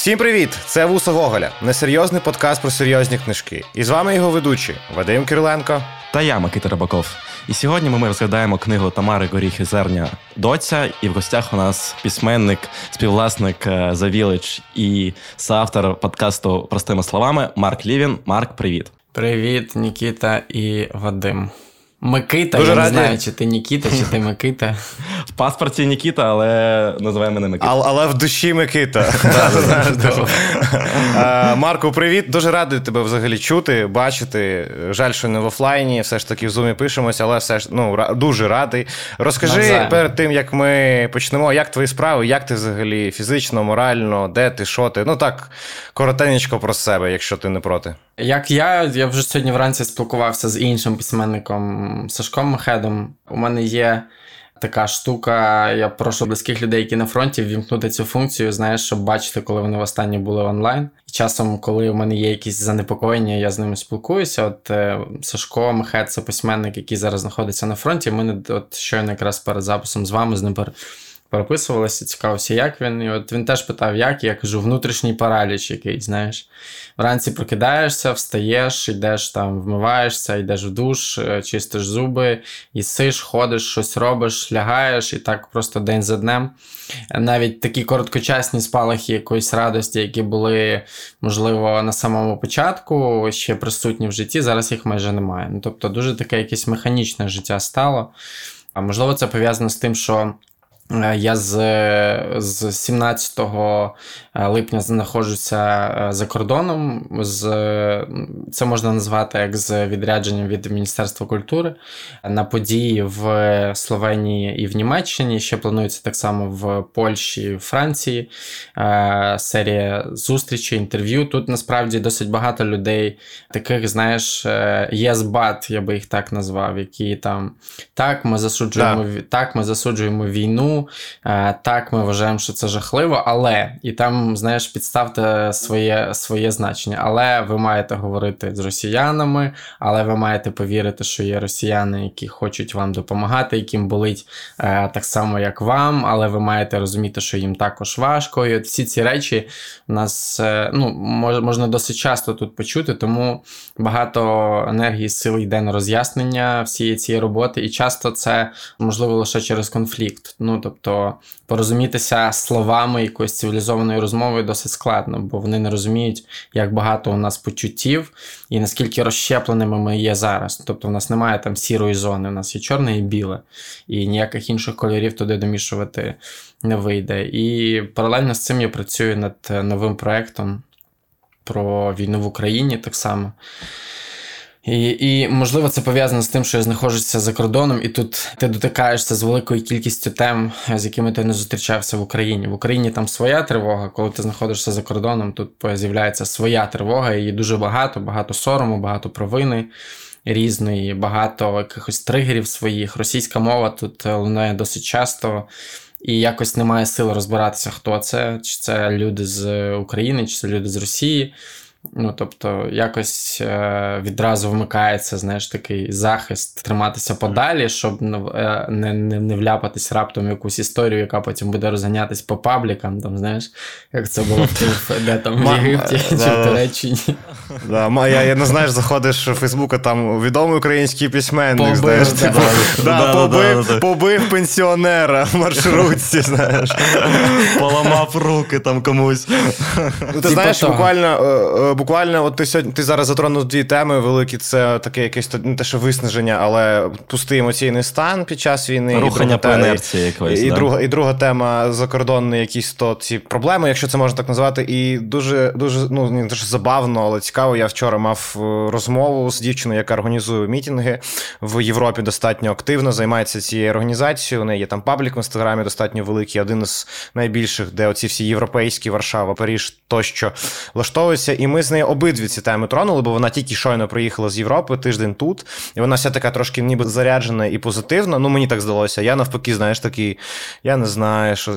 Всім привіт! Це Вуса Гоголя, несерйозний подкаст про серйозні книжки. І з вами його ведучі Вадим Кириленко та я, Микита Рибаков. І сьогодні ми розглядаємо книгу Тамари Горіхи Зерня Доця. І в гостях у нас письменник, співвласник е, Village і соавтор подкасту Простими словами Марк Лівін. Марк, привіт. Привіт, Нікіта і Вадим. Микита, Дуже я раді. не знаю, чи ти Нікіта, чи ти Микита. В паспорті Нікіта, але називає мене Микита. Але, але в душі Микита. Марко, привіт. Дуже радий тебе взагалі чути, бачити. Жаль, що не в офлайні, все ж таки в зумі пишемося, але все ж ну, дуже радий. Розкажи перед тим, як ми почнемо, як твої справи, як ти взагалі фізично, морально, де ти, що ти? Ну так, коротенечко про себе, якщо ти не проти. Як я, я вже сьогодні вранці спілкувався з іншим письменником Сашком Мехедом. У мене є така штука. Я прошу близьких людей, які на фронті, ввімкнути цю функцію, знаєш, щоб бачити, коли вони востаннє були онлайн. І часом, коли у мене є якісь занепокоєння, я з ними спілкуюся. От е, Сашко Мехед це письменник, який зараз знаходиться на фронті. Ми от щойно якраз перед записом з вами з ним переписувалися, цікавився, як він. І от він теж питав, як. Я кажу, внутрішній параліч який, знаєш. Вранці прокидаєшся, встаєш, йдеш там, вмиваєшся, йдеш в душ, е, чистиш зуби, їсиш, ходиш, щось робиш, лягаєш, і так просто день за днем. Навіть такі короткочасні спалахи якоїсь радості, які були, можливо, на самому початку, ще присутні в житті, зараз їх майже немає. Ну, Тобто, дуже таке якесь механічне життя стало. А можливо, це пов'язано з тим, що я з з 17 е, липня знаходжуся е, за кордоном. З, Це можна назвати як з відрядженням від Міністерства культури на події в Словенії і в Німеччині. Ще планується так само в Польщі, Франції. Серія зустрічей, інтерв'ю. Тут насправді досить багато людей, таких, знаєш, yes, я би їх так назвав, які там так, ми засуджуємо, так, ми засуджуємо війну. Е, так, ми вважаємо, що це жахливо, але і там, знаєш, підставте своє своє значення. Але ви маєте говорити з росіянами, але ви маєте повірити, що є росіяни, які хочуть вам допомагати, яким болить е, так само, як вам, але ви маєте розуміти, що їм також важко. І от всі ці речі нас е, ну, можна досить часто тут почути, тому багато енергії, сил йде на роз'яснення всієї цієї роботи, і часто це можливо лише через конфлікт. Ну, Тобто порозумітися словами якоїсь цивілізованої розмови досить складно, бо вони не розуміють, як багато у нас почуттів і наскільки розщепленими ми є зараз. Тобто, в нас немає там сірої зони, у нас є чорне і біле, і ніяких інших кольорів туди домішувати не вийде. І паралельно з цим я працюю над новим проектом про війну в Україні так само. І, і можливо, це пов'язано з тим, що я знаходжуся за кордоном, і тут ти дотикаєшся з великою кількістю тем, з якими ти не зустрічався в Україні. В Україні там своя тривога, коли ти знаходишся за кордоном, тут з'являється своя тривога, її дуже багато, багато сорому, багато провини різної, багато якихось тригерів своїх. Російська мова тут лунає досить часто. І якось немає сил розбиратися, хто це, чи це люди з України, чи це люди з Росії. Ну, тобто, якось е, відразу вмикається, знаєш, такий захист, триматися подалі, щоб е, не не, не вляпатись раптом в якусь історію, яка потім буде розганятись по паблікам, там, знаєш, як це було в де там в Єгипті чи в Туреччині. Я я не знаєш, заходиш в Фейсбук, а там відомий український письменник, знаєш. Побив пенсіонера в маршрутці, знаєш. Поламав руки там комусь. Ти знаєш, буквально. Буквально, от ти сьогодні ти зараз затронув дві теми великі. Це таке якесь не те, що виснаження, але пустий емоційний стан під час війни. Рухання по інерції якоїсь. І, і, друга, і друга тема закордонні якісь то ці проблеми, якщо це можна так назвати. І дуже дуже ну не дуже забавно, але цікаво. Я вчора мав е, розмову з дівчиною, яка організує мітинги в Європі. Достатньо активно займається цією організацією. У неї є там паблік в інстаграмі, достатньо великий, один із найбільших, де оці всі європейські Варшава, Паріж тощо влаштовуються. І ми з нею обидві ці теми тронули, бо вона тільки щойно приїхала з Європи тиждень тут, і вона вся така трошки ніби заряджена і позитивна. Ну, мені так здалося. Я навпаки, знаєш, такий, я не знаю, що.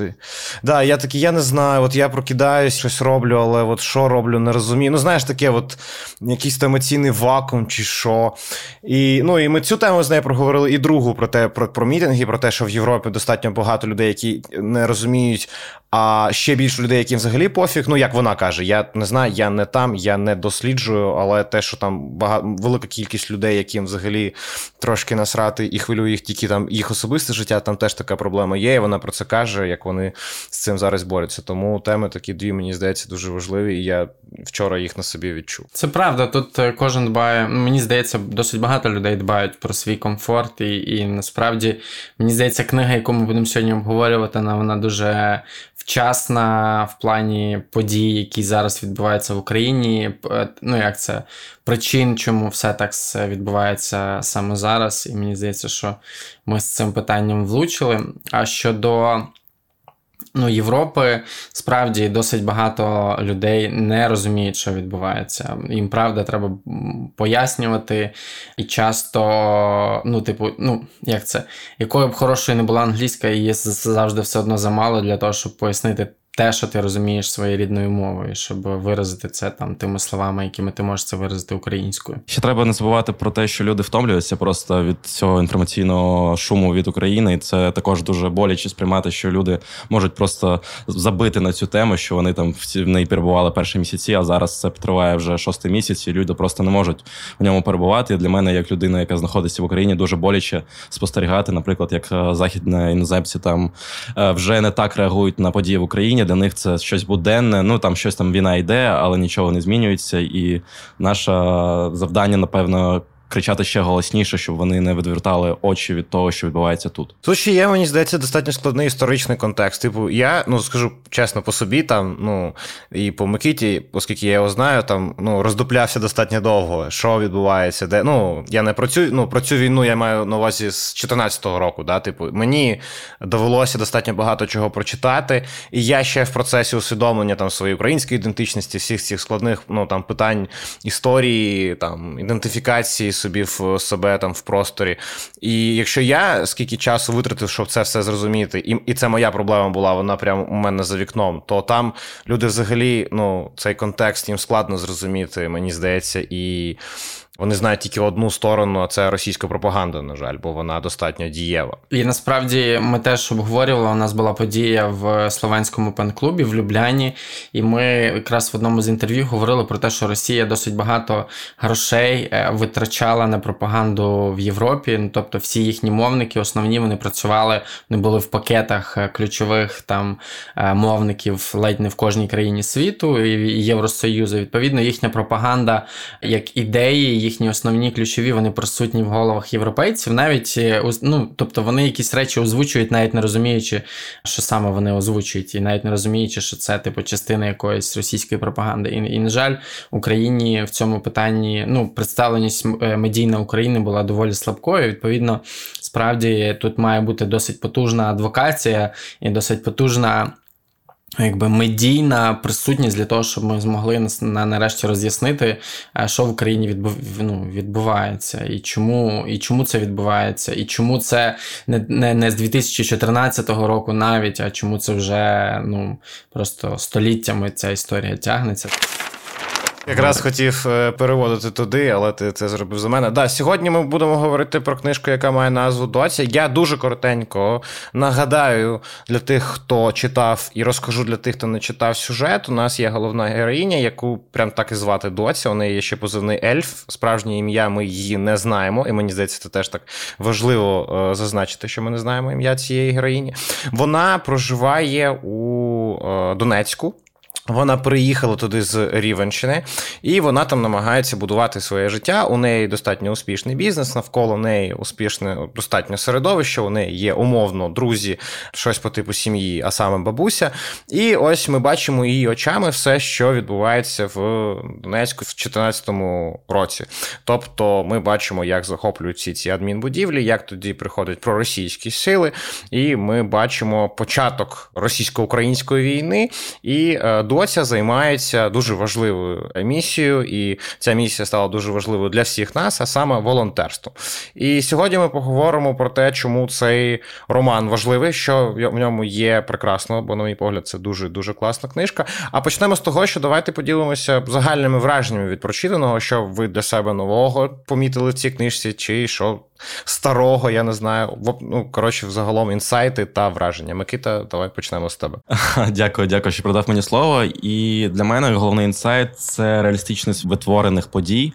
Да, Я такий, я не знаю, от я прокидаюсь, щось роблю, але от що роблю, не розумію. Ну, знаєш, таке, от якийсь емоційний вакуум чи що. І ну, і ми цю тему з нею проговорили, і другу про те, про, про мітинги, про те, що в Європі достатньо багато людей, які не розуміють А ще більше людей, яким взагалі пофіг. Ну як вона каже, я не знаю, я не там, я не досліджую, але те, що там багато велика кількість людей, яким взагалі трошки насрати і хвилює їх тільки там їх особисте життя, там теж така проблема є. і Вона про це каже, як вони з цим зараз борються. Тому теми такі дві, мені здається, дуже важливі, і я вчора їх на собі відчув. Це правда. Тут е, кожен дбає. Мені здається, досить багато людей дбають про свій комфорт, і і насправді мені здається, книга, яку ми будемо сьогодні обговорювати, вона дуже вчасна в плані подій, які зараз відбуваються в Україні. Ну як це причин, чому все так відбувається саме зараз. І мені здається, що ми з цим питанням влучили. А щодо ну, Європи справді досить багато людей не розуміють, що відбувається. Їм правда треба пояснювати. І часто, ну, типу, ну, як це, якою б хорошою не була англійська, її завжди все одно замало для того, щоб пояснити те, що ти розумієш своєю рідною мовою, щоб виразити це там тими словами, якими ти можеш це виразити українською. Ще треба не забувати про те, що люди втомлюються просто від цього інформаційного шуму від України, і це також дуже боляче сприймати, що люди можуть просто забити на цю тему, що вони там в неї перебували перші місяці, а зараз це триває вже шостий місяць, і люди просто не можуть в ньому перебувати. І Для мене, як людина, яка знаходиться в Україні, дуже боляче спостерігати, наприклад, як е, західні іноземці там е, вже не так реагують на події в Україні. Україні. Для них це щось буденне. Ну там щось там війна йде, але нічого не змінюється. І наше завдання, напевно, кричати ще голосніше, щоб вони не відвертали очі від того, що відбувається тут. Тут ще є, мені здається, достатньо складний історичний контекст. Типу, я ну скажу чесно по собі, там ну і по Микиті, оскільки я його знаю, там ну роздуплявся достатньо довго, що відбувається, де ну я не про цю ну про цю війну я маю на увазі з 14-го року. Да, типу, мені довелося достатньо багато чого прочитати, і я ще в процесі усвідомлення там своєї української ідентичності, всіх цих складних ну там питань історії, там ідентифікації собі в себе там в просторі. І якщо я скільки часу витратив, щоб це все зрозуміти, і і це моя проблема була, вона прямо у мене за вікном, то там люди взагалі ну, цей контекст їм складно зрозуміти, мені здається, і. Вони знають тільки одну сторону, а це російська пропаганда, на жаль, бо вона достатньо дієва. І насправді ми теж обговорювали. У нас була подія в словенському пен-клубі в Любляні, і ми якраз в одному з інтерв'ю говорили про те, що Росія досить багато грошей е, витрачала на пропаганду в Європі. Ну, тобто, всі їхні мовники, основні вони працювали, вони були в пакетах е, ключових там е, мовників ледь не в кожній країні світу і Євросоюзу. Відповідно, їхня пропаганда як ідеї їхні основні ключові вони присутні в головах європейців, навіть е, ну, тобто вони якісь речі озвучують, навіть не розуміючи, що саме вони озвучують, і навіть не розуміючи, що це типу частина якоїсь російської пропаганди. І, і на жаль, Україні в цьому питанні ну, представленість е, медійна України була доволі слабкою. Відповідно, справді тут має бути досить потужна адвокація і досить потужна якби медійна присутність для того, щоб ми змогли на нарешті роз'яснити, е, що в Україні відбув, ну, відбувається, і чому і чому це відбувається, і чому це не не, не з 2014 року навіть, а чому це вже ну, просто століттями ця історія тягнеться. Якраз хотів е, переводити туди, але ти це зробив за мене. Да, Сьогодні ми будемо говорити про книжку, яка має назву Доця. Я дуже коротенько нагадаю для тих, хто читав, і розкажу для тих, хто не читав сюжет. У нас є головна героїня, яку прям так і звати Доця. У неї є ще позивний ельф. Справжнє ім'я ми її не знаємо. І мені здається, це теж так важливо е, зазначити, що ми не знаємо ім'я цієї героїні. Вона проживає у е, Донецьку. Вона приїхала туди з Рівенщини, і вона там намагається будувати своє життя. У неї достатньо успішний бізнес, навколо неї успішне достатньо середовище. У неї є умовно друзі, щось по типу сім'ї, а саме бабуся. І ось ми бачимо її очами все, що відбувається в Донецьку в 2014 році. Тобто, ми бачимо, як захоплюють всі ці адмінбудівлі, як тоді приходять проросійські сили, і ми бачимо початок російсько-української війни і е, доця займається дуже важливою місією, і ця місія стала дуже важливою для всіх нас, а саме волонтерство. І сьогодні ми поговоримо про те, чому цей роман важливий, що в ньому є прекрасно, бо, на мій погляд, це дуже дуже класна книжка. А почнемо з того, що давайте поділимося загальними враженнями від прочитаного, що ви для себе нового помітили в цій книжці, чи що старого, я не знаю. Ну, коротше, взагалом інсайти та враження. Микита, давай почнемо з тебе. Дякую, дякую, що продав мені слово. І для мене головний інсайт це реалістичність витворених подій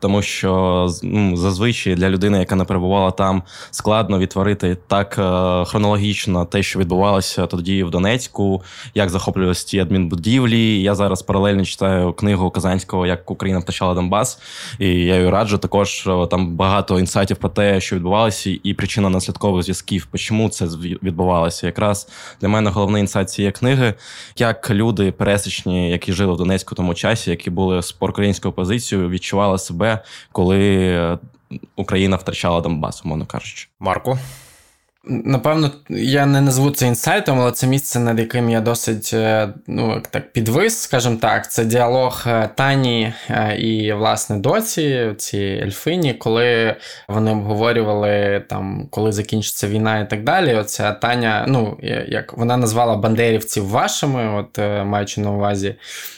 тому що ну, зазвичай для людини, яка не перебувала там, складно відтворити так е, хронологічно те, що відбувалося тоді в Донецьку, як захоплювалися ті адмінбудівлі. Я зараз паралельно читаю книгу Казанського, як Україна втрачала Донбас, і я її раджу також там багато інсайтів про те, що відбувалося, і причина наслідкових зв'язків. Чому це відбувалося? Якраз для мене головний інсайт цієї книги, як люди пересічні, які жили в Донецьку тому часі, які були з проукраїнською позицією, відчували себе коли Україна втрачала Донбас, умовно кажучи. Марко. Напевно, я не назву це інсайтом, але це місце, над яким я досить е, ну, так підвис, скажімо так. Це діалог е, Тані е, і, власне, доці, ці ельфині, коли вони обговорювали, там, коли закінчиться війна і так далі. Оця Таня, ну, як вона назвала бандерівців вашими, от маючи на увазі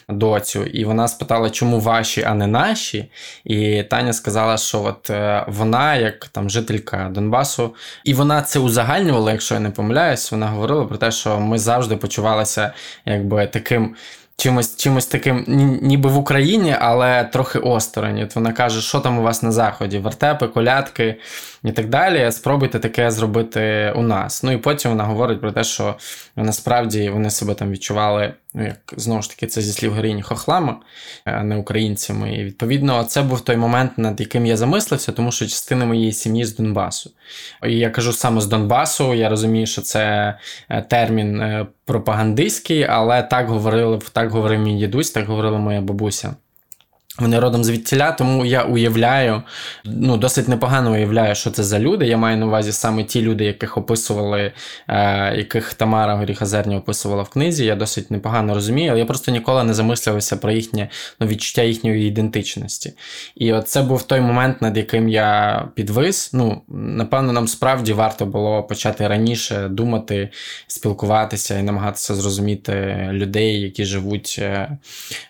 доцю, і вона спитала, чому ваші, а не наші. І Таня сказала, що от вона, як там жителька Донбасу, і вона це узагальнювала, якщо я не помиляюсь, вона говорила про те, що ми завжди почувалися якби таким. Чимось чимось таким, ніби в Україні, але трохи осторонь. От Вона каже, що там у вас на заході, вертепи, колядки і так далі. Спробуйте таке зробити у нас. Ну і потім вона говорить про те, що насправді вони себе там відчували, ну як знову ж таки, це зі слів героїні хохлами, а не українцями. І відповідно, це був той момент, над яким я замислився, тому що частина моєї сім'ї з Донбасу. І я кажу саме з Донбасу. Я розумію, що це е, термін е, пропагандистський, але так говорили, так говорив мій дідусь, так говорила моя бабуся. Вони родом звідтіля, тому я уявляю, ну досить непогано уявляю, що це за люди. Я маю на увазі саме ті люди, яких описували, е, яких Тамара Горіхазерня описувала в книзі. Я досить непогано розумію, але я просто ніколи не замислювався про їхнє ну, відчуття їхньої ідентичності. І от це був той момент, над яким я підвис. Ну, напевно, нам справді варто було почати раніше думати, спілкуватися і намагатися зрозуміти людей, які живуть е,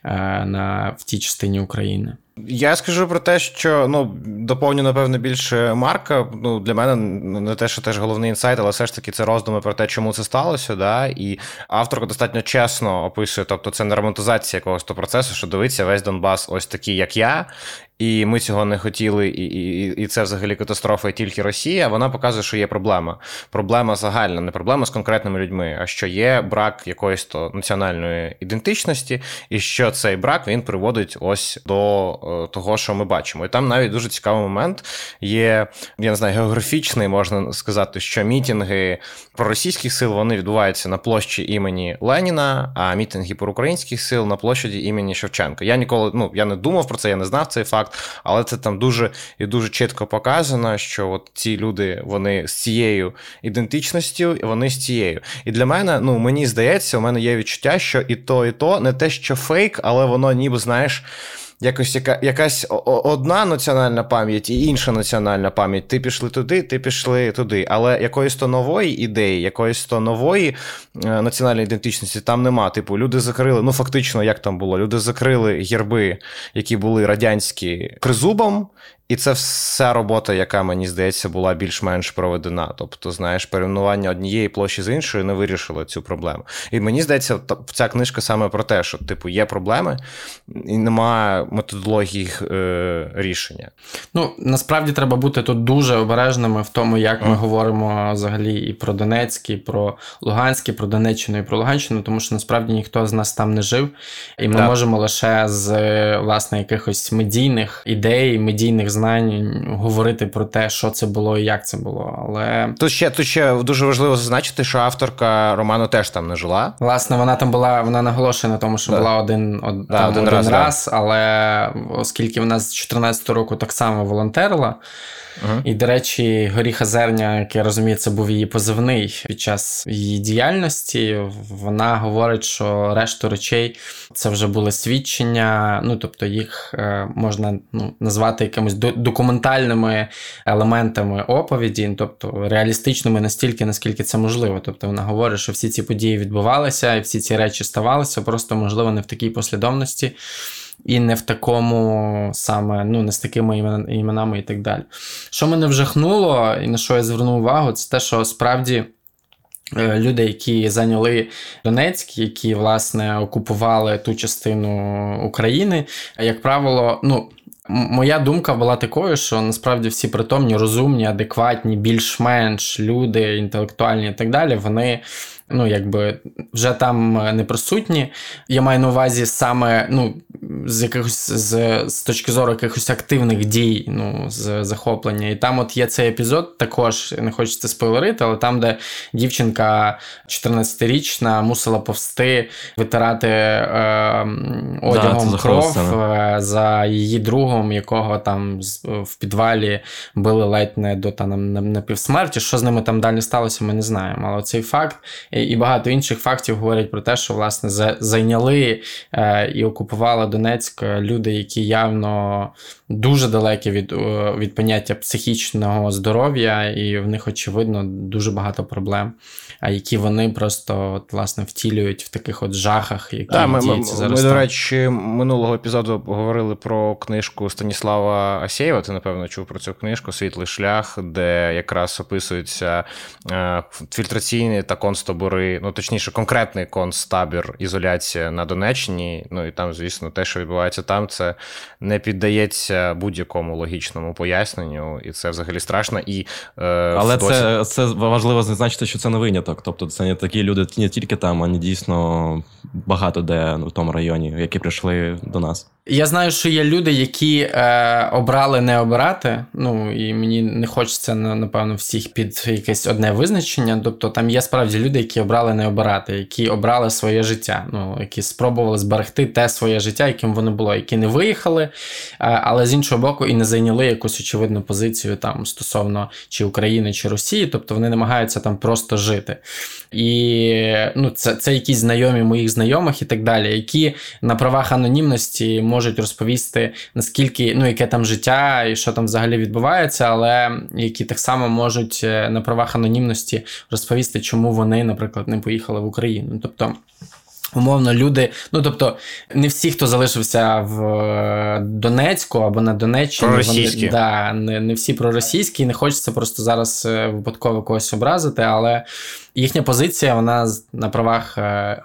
е, на в тій частині України. України. Я скажу про те, що ну доповню, напевно, більше Марка. Ну для мене не те, що теж головний інсайт, але все ж таки це роздуми про те, чому це сталося. Да? І авторка достатньо чесно описує, тобто це не романтизація якогось то процесу, що дивиться весь Донбас, ось такий, як я, і ми цього не хотіли, і і, і це взагалі катастрофа і тільки Росія. Вона показує, що є проблема. Проблема загальна, не проблема з конкретними людьми, а що є брак якоїсь то національної ідентичності, і що цей брак він приводить ось до того, що ми бачимо. І там навіть дуже цікавий момент є, я не знаю, географічний, можна сказати, що мітинги проросійських сил вони відбуваються на площі імені Леніна, а мітинги проукраїнських сил на площаді імені Шевченка. Я ніколи ну я не думав про це, я не знав цей факт, але це там дуже і дуже чітко показано, що от ці люди вони з цією ідентичністю, вони з цією. І для мене, ну мені здається, у мене є відчуття, що і то, і то не те, що фейк, але воно ніби знаєш якось яка, якась одна національна пам'ять і інша національна пам'ять. Ти пішли туди, ти пішли туди. Але якоїсь то нової ідеї, якоїсь то нової е, національної ідентичності там нема. Типу, люди закрили, ну фактично, як там було, люди закрили герби, які були радянські тризубом, і це вся робота, яка мені здається, була більш-менш проведена. Тобто, знаєш, перейменування однієї площі з іншою не вирішило цю проблему. І мені здається, ця книжка саме про те, що типу є проблеми і немає методології їх е, рішення. Ну насправді треба бути тут дуже обережними в тому, як ми mm. говоримо взагалі і про Донецьк, і про Луганськ, і про Донеччину, і про Луганщину, тому що насправді ніхто з нас там не жив, і ми так. можемо лише з власне якихось медійних ідей, медійних знань знань говорити про те, що це було і як це було. Але тут ще тут ще дуже важливо зазначити, що авторка роману теж там не жила. Власне, вона там була, вона наголошує на тому, що да. була один од, да, там один, один раз, раз да. але оскільки вона з 14 року так само волонтерила. Uh-huh. І, до речі, Горіха Зерня, як я розумію, це був її позивний під час її діяльності. Вона говорить, що решту речей це вже були свідчення, ну тобто їх е, можна ну, назвати якимись документальними елементами оповіді, тобто реалістичними настільки, наскільки це можливо. Тобто вона говорить, що всі ці події відбувалися і всі ці речі ставалися, просто можливо не в такій послідовності і не в такому саме, ну, не з такими іменами і так далі. Що мене вжахнуло, і на що я звернув увагу, це те, що справді. Е, люди, які зайняли Донецьк, які власне окупували ту частину України, як правило, ну Моя думка була такою, що насправді всі притомні, розумні, адекватні, більш-менш люди, інтелектуальні і так далі, вони ну, якби вже там е, не присутні. Я маю на увазі саме ну, з якихось з, з точки зору якихось активних дій, ну, з захоплення. І там от є цей епізод, також не хочеться спойлерити, але там, де дівчинка 14-річна мусила повсти, витирати е, одягом да, кров е, за її другом, якого там в підвалі били ледь не до та, на, на, на півсмерті. Що з ними там далі сталося, ми не знаємо. Але цей факт і багато інших фактів говорять про те, що власне зайняли е, і окупували Донецьк люди, які явно дуже далекі від е, від поняття психічного здоров'я, і в них, очевидно, дуже багато проблем, а які вони просто от, власне втілюють в таких от жахах, які да, ми, діються зараз. Ми, до речі, минулого епізоду говорили про книжку Станіслава Асєєва. Ти, напевно, чув про цю книжку Світлий шлях, де якраз описуються е, фільтраційні та концтабори, ну точніше, конкретний концтабір, ізоляція на Донеччині. Ну і там, звісно, те, що відбувається там, це не піддається будь-якому логічному поясненню, і це взагалі страшно. І, е, Але досі... це це важливо зазначити, що це не виняток. Тобто, це не такі люди не тільки там, а не дійсно багато де в тому районі, які прийшли до нас. Я знаю, що є люди, які е, обрали не обирати. Ну і мені не хочеться напевно всіх під якесь одне визначення. Тобто там є справді люди, які обрали не обирати, які обрали своє життя, ну які спробували зберегти те своє життя, яким воно було, які не виїхали, е, але з іншого боку, і не зайняли якусь очевидну позицію там стосовно чи України, чи Росії, тобто вони намагаються там просто жити. І ну, це, це якісь знайомі моїх знайомих і так далі, які на правах анонімності можуть розповісти, наскільки ну, яке там життя і що там взагалі відбувається, але які так само можуть е, на правах анонімності розповісти, чому вони, наприклад, не поїхали в Україну. Тобто. Умовно, люди, ну тобто, не всі, хто залишився в е, Донецьку або на Донеччині, вони, да, не не всі проросійські, не хочеться просто зараз е, випадково когось образити, але їхня позиція вона на правах е,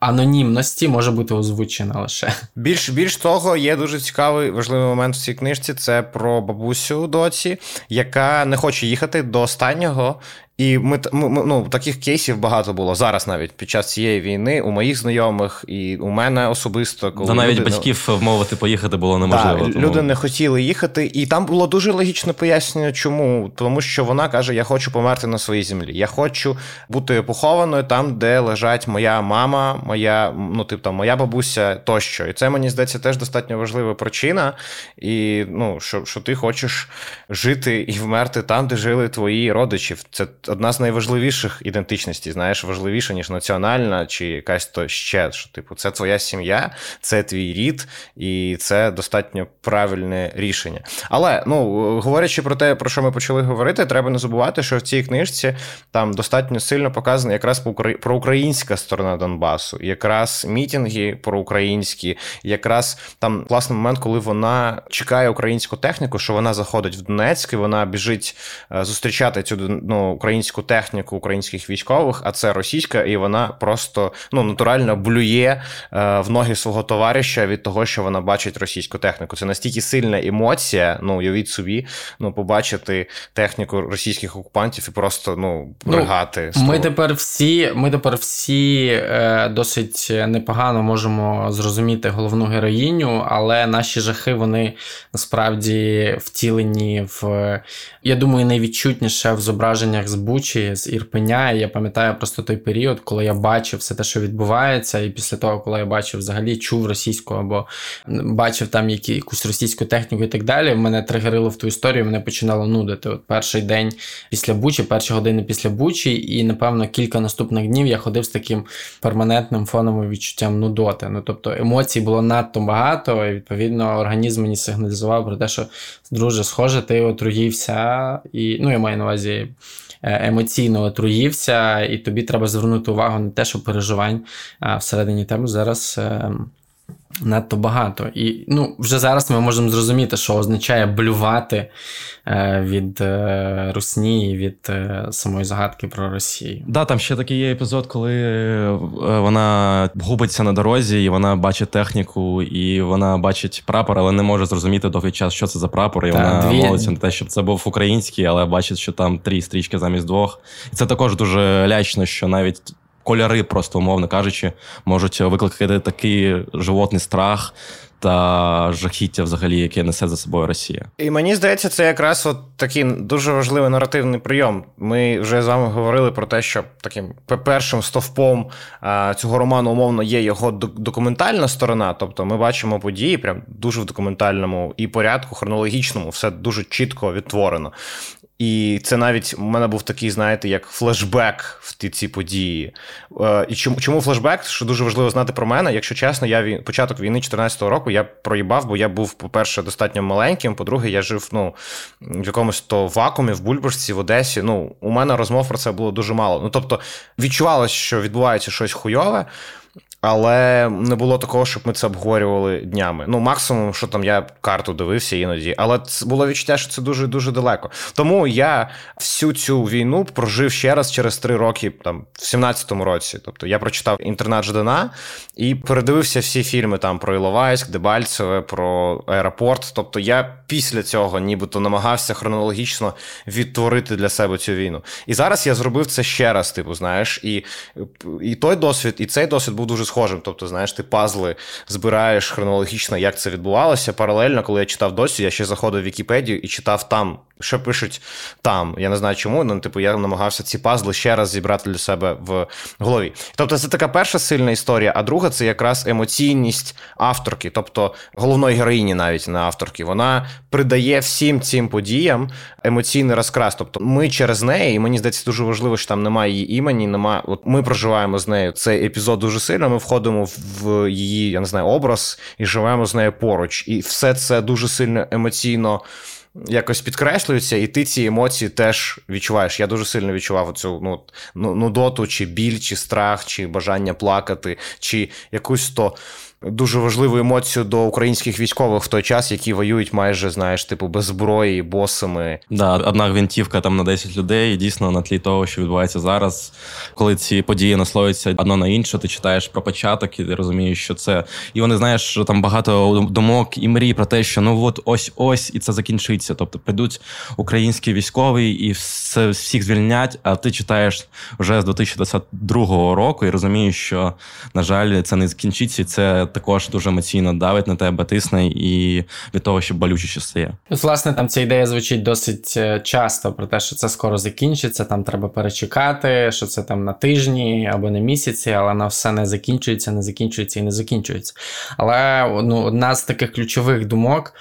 анонімності може бути озвучена лише. Більш більш того, є дуже цікавий важливий момент в цій книжці. Це про бабусю доці, яка не хоче їхати до останнього. І ми, ми ну, таких кейсів багато було зараз, навіть під час цієї війни, у моїх знайомих і у мене особисто, коли Да навіть люди, батьків вмовити поїхати було неможливо. Так, тому... Люди не хотіли їхати, і там було дуже логічне пояснення, чому тому, що вона каже: Я хочу померти на своїй землі. Я хочу бути похованою там, де лежать моя мама, моя ну типу, там, моя бабуся тощо. І це мені здається теж достатньо важлива причина. І ну, що, що ти хочеш жити і вмерти там, де жили твої родичі. Це одна з найважливіших ідентичностей, знаєш, важливіша, ніж національна чи якась то ще. Що, типу, це твоя сім'я, це твій рід, і це достатньо правильне рішення. Але ну, говорячи про те, про що ми почали говорити, треба не забувати, що в цій книжці там достатньо сильно показана якраз про українська сторона Донбасу, якраз мітинги проукраїнські, якраз там класний момент, коли вона чекає українську техніку, що вона заходить в Донецьк і вона біжить е, зустрічати цю ну, українську техніку українських військових, а це російська, і вона просто ну натурально блює е, в ноги свого товариша від того, що вона бачить російську техніку. Це настільки сильна емоція. Ну уявіть собі, ну побачити техніку російських окупантів і просто ну ригати. Ну, ми тепер всі, ми тепер всі е, досить непогано можемо зрозуміти головну героїню, але наші жахи вони насправді втілені в я думаю, найвідчутніше в зображеннях з Бучі, з Ірпеня. І я пам'ятаю просто той період, коли я бачив все те, що відбувається, і після того, коли я бачив взагалі чув російську або бачив там які, якусь російську техніку і так далі, мене тригерило в ту історію, мене починало нудити. От перший день після Бучі, перші години після Бучі, і напевно кілька наступних днів я ходив з таким перманентним фоновим відчуттям нудоти. Ну тобто емоцій було надто багато, і відповідно організм мені сигналізував про те, що друже, схоже, ти отруївся, і ну я маю на увазі. Е, емоційно отруївся, і тобі треба звернути увагу на те, що переживань всередині тебе зараз ем, надто багато. І ну, вже зараз ми можемо зрозуміти, що означає блювати е, від е, Русні, від е, самої загадки про Росію. Да, там ще такий є епізод, коли вона губиться на дорозі, і вона бачить техніку, і вона бачить прапор, але не може зрозуміти довгий час, що це за прапор. І та, вона дві... молиться на те, щоб це був український, але бачить, що там три стрічки замість двох. І це також дуже лячно, що навіть кольори, просто умовно кажучи, можуть викликати такий животний страх. Та жахіття, взагалі, яке несе за собою Росія, і мені здається, це якраз от такий дуже важливий наративний прийом. Ми вже з вами говорили про те, що таким першим стовпом цього роману умовно є його документальна сторона. Тобто ми бачимо події, прям дуже в документальному і порядку, хронологічному, все дуже чітко відтворено. І це навіть у мене був такий, знаєте, як флешбек в ті ці події. Е, і чому чому флешбек? Що дуже важливо знати про мене? Якщо чесно, я початок війни 14-го року я проїбав, бо я був, по-перше, достатньо маленьким. По-друге, я жив ну, в якомусь то вакуумі, в Бульбашці, в Одесі. Ну, у мене розмов про це було дуже мало. Ну тобто, відчувалося, що відбувається щось хуйове. Але не було такого, щоб ми це обговорювали днями. Ну, максимум, що там я карту дивився іноді, але це було відчуття, що це дуже дуже далеко. Тому я всю цю війну прожив ще раз через три роки, там в 17-му році. Тобто я прочитав інтернат Ждана і передивився всі фільми там про Іловайськ, Дебальцеве, про аеропорт. Тобто я після цього нібито намагався хронологічно відтворити для себе цю війну. І зараз я зробив це ще раз, типу, знаєш, і, і той досвід, і цей досвід був дуже схожим. Тобто, знаєш, ти пазли збираєш хронологічно, як це відбувалося. Паралельно, коли я читав досі, я ще заходив в Вікіпедію і читав там, що пишуть там. Я не знаю чому, але типу я намагався ці пазли ще раз зібрати для себе в голові. Тобто, це така перша сильна історія, а друга це якраз емоційність авторки, тобто головної героїні, навіть не авторки. Вона придає всім цим подіям емоційний розкрас. Тобто, ми через неї, і мені здається, дуже важливо, що там немає її імені, немає. От ми проживаємо з нею цей епізод дуже сильно. Ми входимо в її, я не знаю, образ і живемо з нею поруч. І все це дуже сильно емоційно. Якось підкреслюється, і ти ці емоції теж відчуваєш. Я дуже сильно відчував цю ну, нудоту, чи біль, чи страх, чи бажання плакати, чи якусь то дуже важливу емоцію до українських військових в той час, які воюють майже, знаєш, типу без зброї, босами. Да, одна гвинтівка там на 10 людей. І дійсно на тлі того, що відбувається зараз, коли ці події наслоюються одно на інше, ти читаєш про початок і ти розумієш, що це. І вони знаєш, що там багато думок і мрій про те, що ну от ось ось і це закінчиться. Тобто прийдуть українські військові і все всіх звільнять. А ти читаєш вже з 2022 року і розумієш, що на жаль, це не закінчиться. Це також дуже емоційно давить на тебе, тисне і від того, що болючіше стає. Власне, там ця ідея звучить досить е, часто про те, що це скоро закінчиться, там треба перечекати, що це там на тижні або на місяці, але на все не закінчується, не закінчується і не закінчується. Але ну, одна з таких ключових думок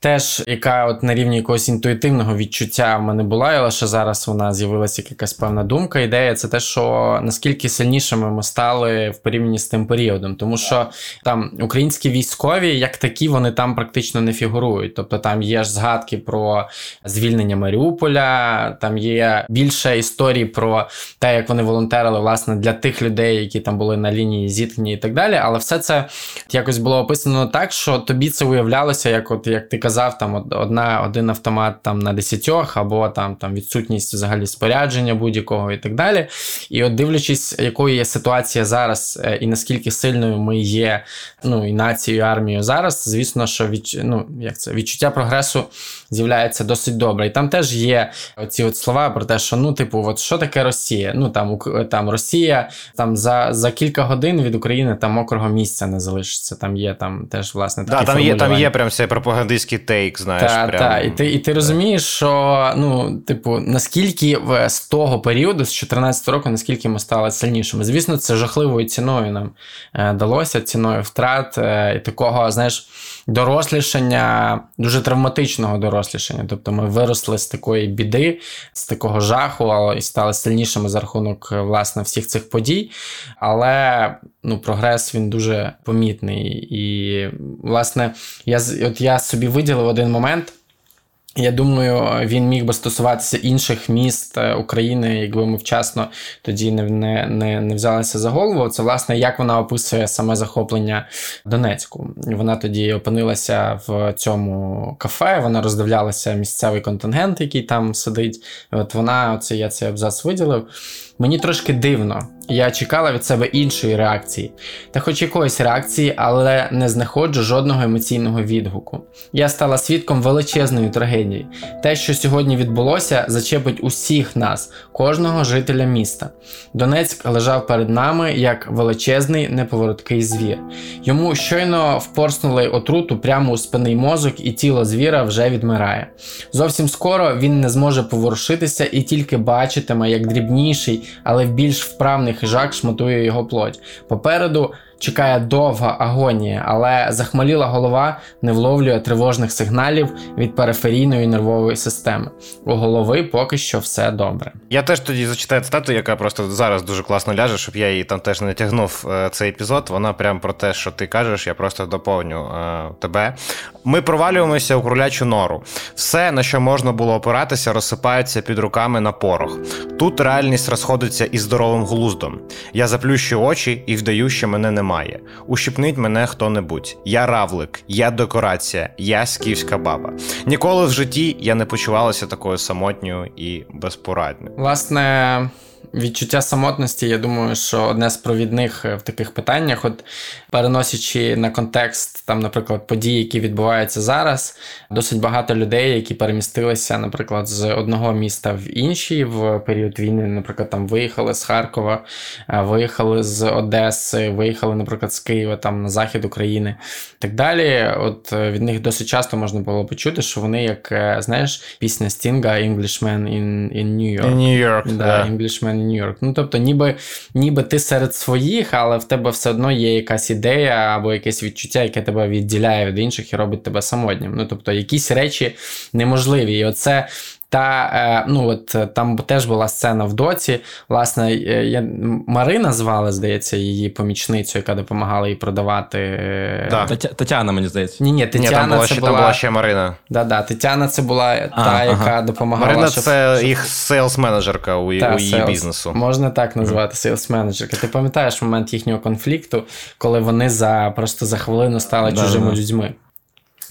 теж, яка от на рівні якогось інтуїтивного відчуття в мене була, і лише зараз вона з'явилася якась певна думка. Ідея це те, що наскільки сильнішими ми стали в порівнянні з тим періодом, тому що там українські військові, як такі, вони там практично не фігурують. Тобто там є ж згадки про звільнення Маріуполя, там є більше історій про те, як вони волонтерили власне для тих людей, які там були на лінії зіткнення і так далі. Але все це якось було описано так, що тобі це уявлялося, як от як ти казав, там одна, один автомат там на десятьох, або там там відсутність взагалі спорядження будь-якого і так далі. І от дивлячись, якою є ситуація зараз, е, і наскільки сильною ми є ну, і нацією, і армією зараз, звісно, що від, ну, як це, відчуття прогресу з'являється досить добре. І там теж є оці от слова про те, що ну, типу, от що таке Росія? Ну там там Росія там за за кілька годин від України там мокрого місця не залишиться. Там є там теж власне такі да, там є там є прям цей пропагандистський тейк. Знаєш, Та, прям... так. І ти і ти розумієш, що ну, типу, наскільки з того періоду, з 14 року, наскільки ми стали сильнішими. Звісно, це жахливою ціною нам е, далося, ціною втрат е, і такого, знаєш, дорослішання, дуже травматичного дорослішання. Тобто ми виросли з такої біди, з такого жаху, і стали сильнішими за рахунок власне всіх цих подій. Але ну, прогрес він дуже помітний. І, власне, я от я собі виділив один момент. Я думаю, він міг би стосуватися інших міст е, України, якби ми вчасно тоді не не, не, не взялися за голову. Це власне як вона описує саме захоплення Донецьку. Вона тоді опинилася в цьому кафе, вона роздивлялася місцевий контингент, який там сидить. От вона оце я цей абзац виділив. Мені трошки дивно. Я чекала від себе іншої реакції, та хоч якоїсь реакції, але не знаходжу жодного емоційного відгуку. Я стала свідком величезної трагедії. Те, що сьогодні відбулося, зачепить усіх нас, кожного жителя міста. Донецьк лежав перед нами як величезний неповороткий звір. Йому щойно впорснули отруту прямо у спинний мозок, і тіло звіра вже відмирає. Зовсім скоро він не зможе поворушитися і тільки бачитиме, як дрібніший, але більш вправний хижак шматує його плоть. Попереду чекає довга агонія, але захмаліла голова не вловлює тривожних сигналів від периферійної нервової системи. У голови поки що все добре. Я теж тоді зачитаю цитату, яка просто зараз дуже класно ляже, щоб я її там теж не тягнув е, цей епізод. Вона прям про те, що ти кажеш, я просто доповню е, тебе. Ми провалюємося у кролячу нору. Все, на що можна було опиратися, розсипається під руками на порох. Тут реальність розходиться із здоровим глуздом. Я заплющу очі і вдаю, що мене немає немає. Ущипнить мене хто-небудь. Я равлик, я декорація, я скіфська баба. Ніколи в житті я не почувалася такою самотньою і безпорадною. Власне. Відчуття самотності, я думаю, що одне з провідних в таких питаннях, от переносячи на контекст, там, наприклад, події, які відбуваються зараз, досить багато людей, які перемістилися, наприклад, з одного міста в інший в період війни, наприклад, там виїхали з Харкова, виїхали з Одеси, виїхали, наприклад, з Києва, там на захід України і так далі. От е, від них досить часто можна було почути, що вони, як е, знаєш, пісня Стінга Englishman in, in New York. In New York, да, yeah. Englishman York. Ну тобто, ніби ніби ти серед своїх, але в тебе все одно є якась ідея або якесь відчуття, яке тебе відділяє від інших і робить тебе самотнім. Ну тобто, якісь речі неможливі. І оце та е, ну от е, там теж була сцена в доці. Власне, е, я, Марина звали, здається, її помічницю, яка допомагала їй продавати. Да. Тетяна, мені здається. Ні, ні, Тетяна ні, там була, це ще, була... Там була ще Марина. Да, да, Тетяна це була а, та, яка ага. допомагала. Марина щоб... це їх sales-менеджерка у, та, у її sales. бізнесу. Можна так назвати sales-менеджерка. Ти пам'ятаєш момент їхнього конфлікту, коли вони за просто за хвилину стали да, чужими да. людьми.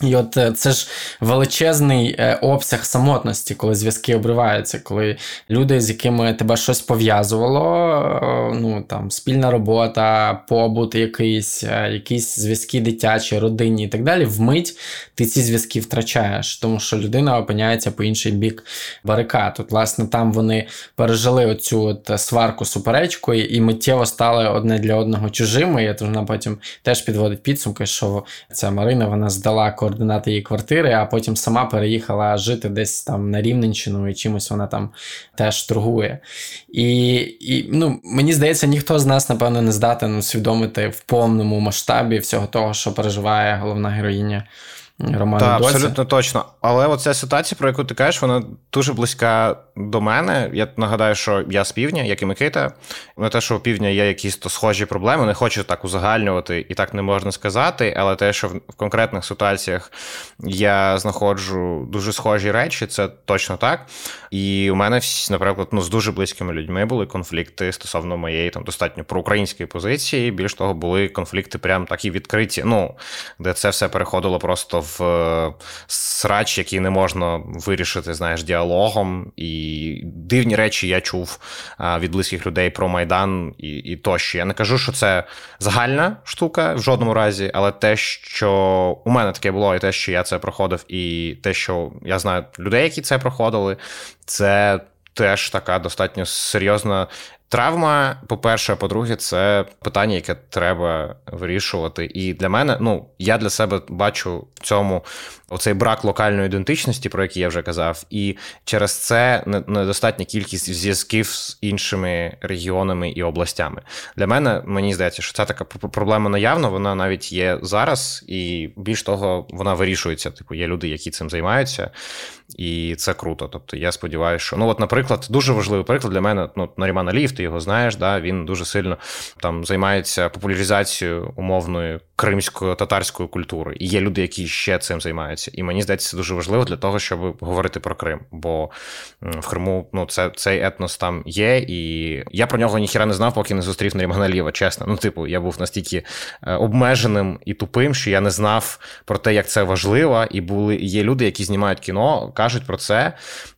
І от е, це ж величезний е, обсяг самотності, коли зв'язки обриваються, коли люди, з якими тебе щось пов'язувало, е, ну там спільна робота, побут, якийсь, якісь зв'язки дитячі, родинні і так далі, вмить ти ці зв'язки втрачаєш, тому що людина опиняється по інший бік барикад. От, власне, там вони пережили оцю от сварку суперечку і миттєво стали одне для одного чужими. І вона потім теж підводить підсумки, що ця Марина вона здала координати її квартири, а потім сама переїхала жити десь там на Рівненщину і чимось вона там теж торгує. І і ну, мені здається, ніхто з нас, напевно, не здатен усвідомити в повному масштабі всього того, що переживає головна героїня. Романа Так, абсолютно точно. Але оця ситуація, про яку ти кажеш, вона дуже близька до мене. Я нагадаю, що я з півдня, як і Микита. Не те, що у півдня є якісь то схожі проблеми, не хочу так узагальнювати і так не можна сказати. Але те, що в конкретних ситуаціях я знаходжу дуже схожі речі, це точно так. І у мене, наприклад, ну, з дуже близькими людьми були конфлікти стосовно моєї там достатньо проукраїнської позиції. Більш того, були конфлікти прям такі відкриті, ну, де це все переходило просто в е, срач, який не можна вирішити, знаєш, діалогом. І дивні речі я чув від близьких людей про Майдан і і тощо. Я не кажу, що це загальна штука в жодному разі, але те, що у мене таке було, і те, що я це проходив, і те, що я знаю людей, які це проходили, це. Теж така достатньо серйозна Травма, по-перше, а по-друге, це питання, яке треба вирішувати. І для мене, ну, я для себе бачу в цьому оцей брак локальної ідентичності, про який я вже казав, і через це недостатня кількість зв'язків з іншими регіонами і областями. Для мене мені здається, що ця така проблема наявна, вона навіть є зараз, і більш того, вона вирішується. Типу, є люди, які цим займаються, і це круто. Тобто, я сподіваюся, що ну, от, наприклад, дуже важливий приклад для мене ну, Наріман Аліїв, ти його знаєш, да, він дуже сильно там займається популяризацією умовної кримської татарської культури. І є люди, які ще цим займаються. І мені здається, це дуже важливо для того, щоб говорити про Крим. Бо в Криму ну, це, цей етнос там є, і я про нього ніхіра не знав, поки не зустрів Нарімгана Алієва, чесно. Ну, типу, я був настільки е, обмеженим і тупим, що я не знав про те, як це важливо. І були є люди, які знімають кіно, кажуть про це.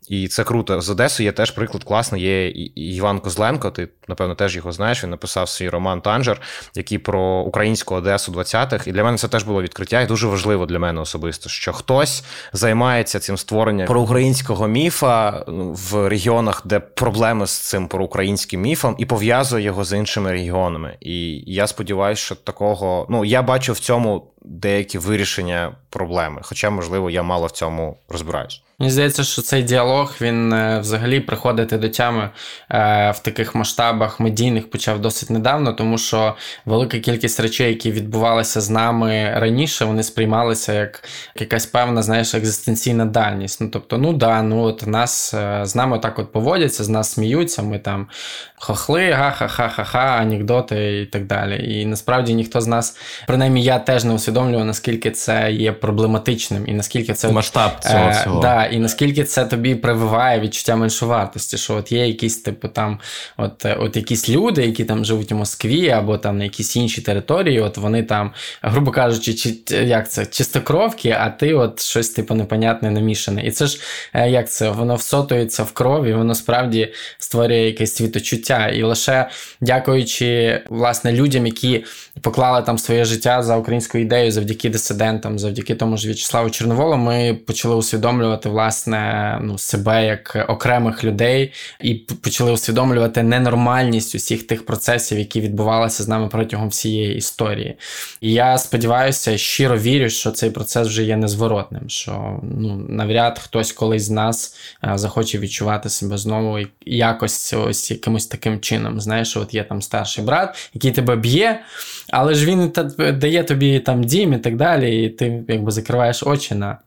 І це круто. З Одеси є теж приклад класний. Є Іван Козленко. Ти напевно теж його знаєш. Він написав свій роман Танжер, який про українську Одесу 20-х. І для мене це теж було відкриття, і дуже важливо для мене особисто, що хтось займається цим створенням проукраїнського міфа ну, в регіонах, де проблеми з цим проукраїнським міфом, і пов'язує його з іншими регіонами. І я сподіваюся, що такого ну я бачу в цьому деякі вирішення проблеми. Хоча, можливо, я мало в цьому розбираюсь. Мені здається, що цей діалог він е, взагалі приходити до тями е, в таких масштабах медійних почав досить недавно, тому що велика кількість речей, які відбувалися з нами раніше, вони сприймалися як якась певна, знаєш, екзистенційна дальність. Ну тобто, ну да, ну от нас е, з нами так от поводяться, з нас сміються, ми там хохли, га-ха-ха-ха-ха, анекдоти і так далі. І насправді ніхто з нас, принаймні я теж не усвідомлював, наскільки це є проблематичним і наскільки це масштаб цього е, всього. Да, і наскільки це тобі прививає відчуття меншовартості, що от є якісь, типу, там, от от якісь люди, які там живуть у Москві або там на якійсь іншій території, от вони там, грубо кажучи, чи як це, чистокровки, а ти от щось типу непонятне намішане. І це ж е, як це, воно всотується в крові, воно справді створює якесь світочуття. І лише дякуючи власне людям, які поклали там своє життя за українську ідею завдяки дисидентам, завдяки тому ж В'ячеславу Чорноволу, ми почали усвідомлювати власне ну, себе як окремих людей і почали усвідомлювати ненормальність усіх тих процесів, які відбувалися з нами протягом всієї історії. І я сподіваюся, щиро вірю, що цей процес вже є незворотним. Що ну навряд хтось колись з нас захоче відчувати себе знову якось ось якимось таким чином. Знаєш, от є там старший брат, який тебе б'є. Але ж він дає тобі там дім і так далі, і ти якби закриваєш очі на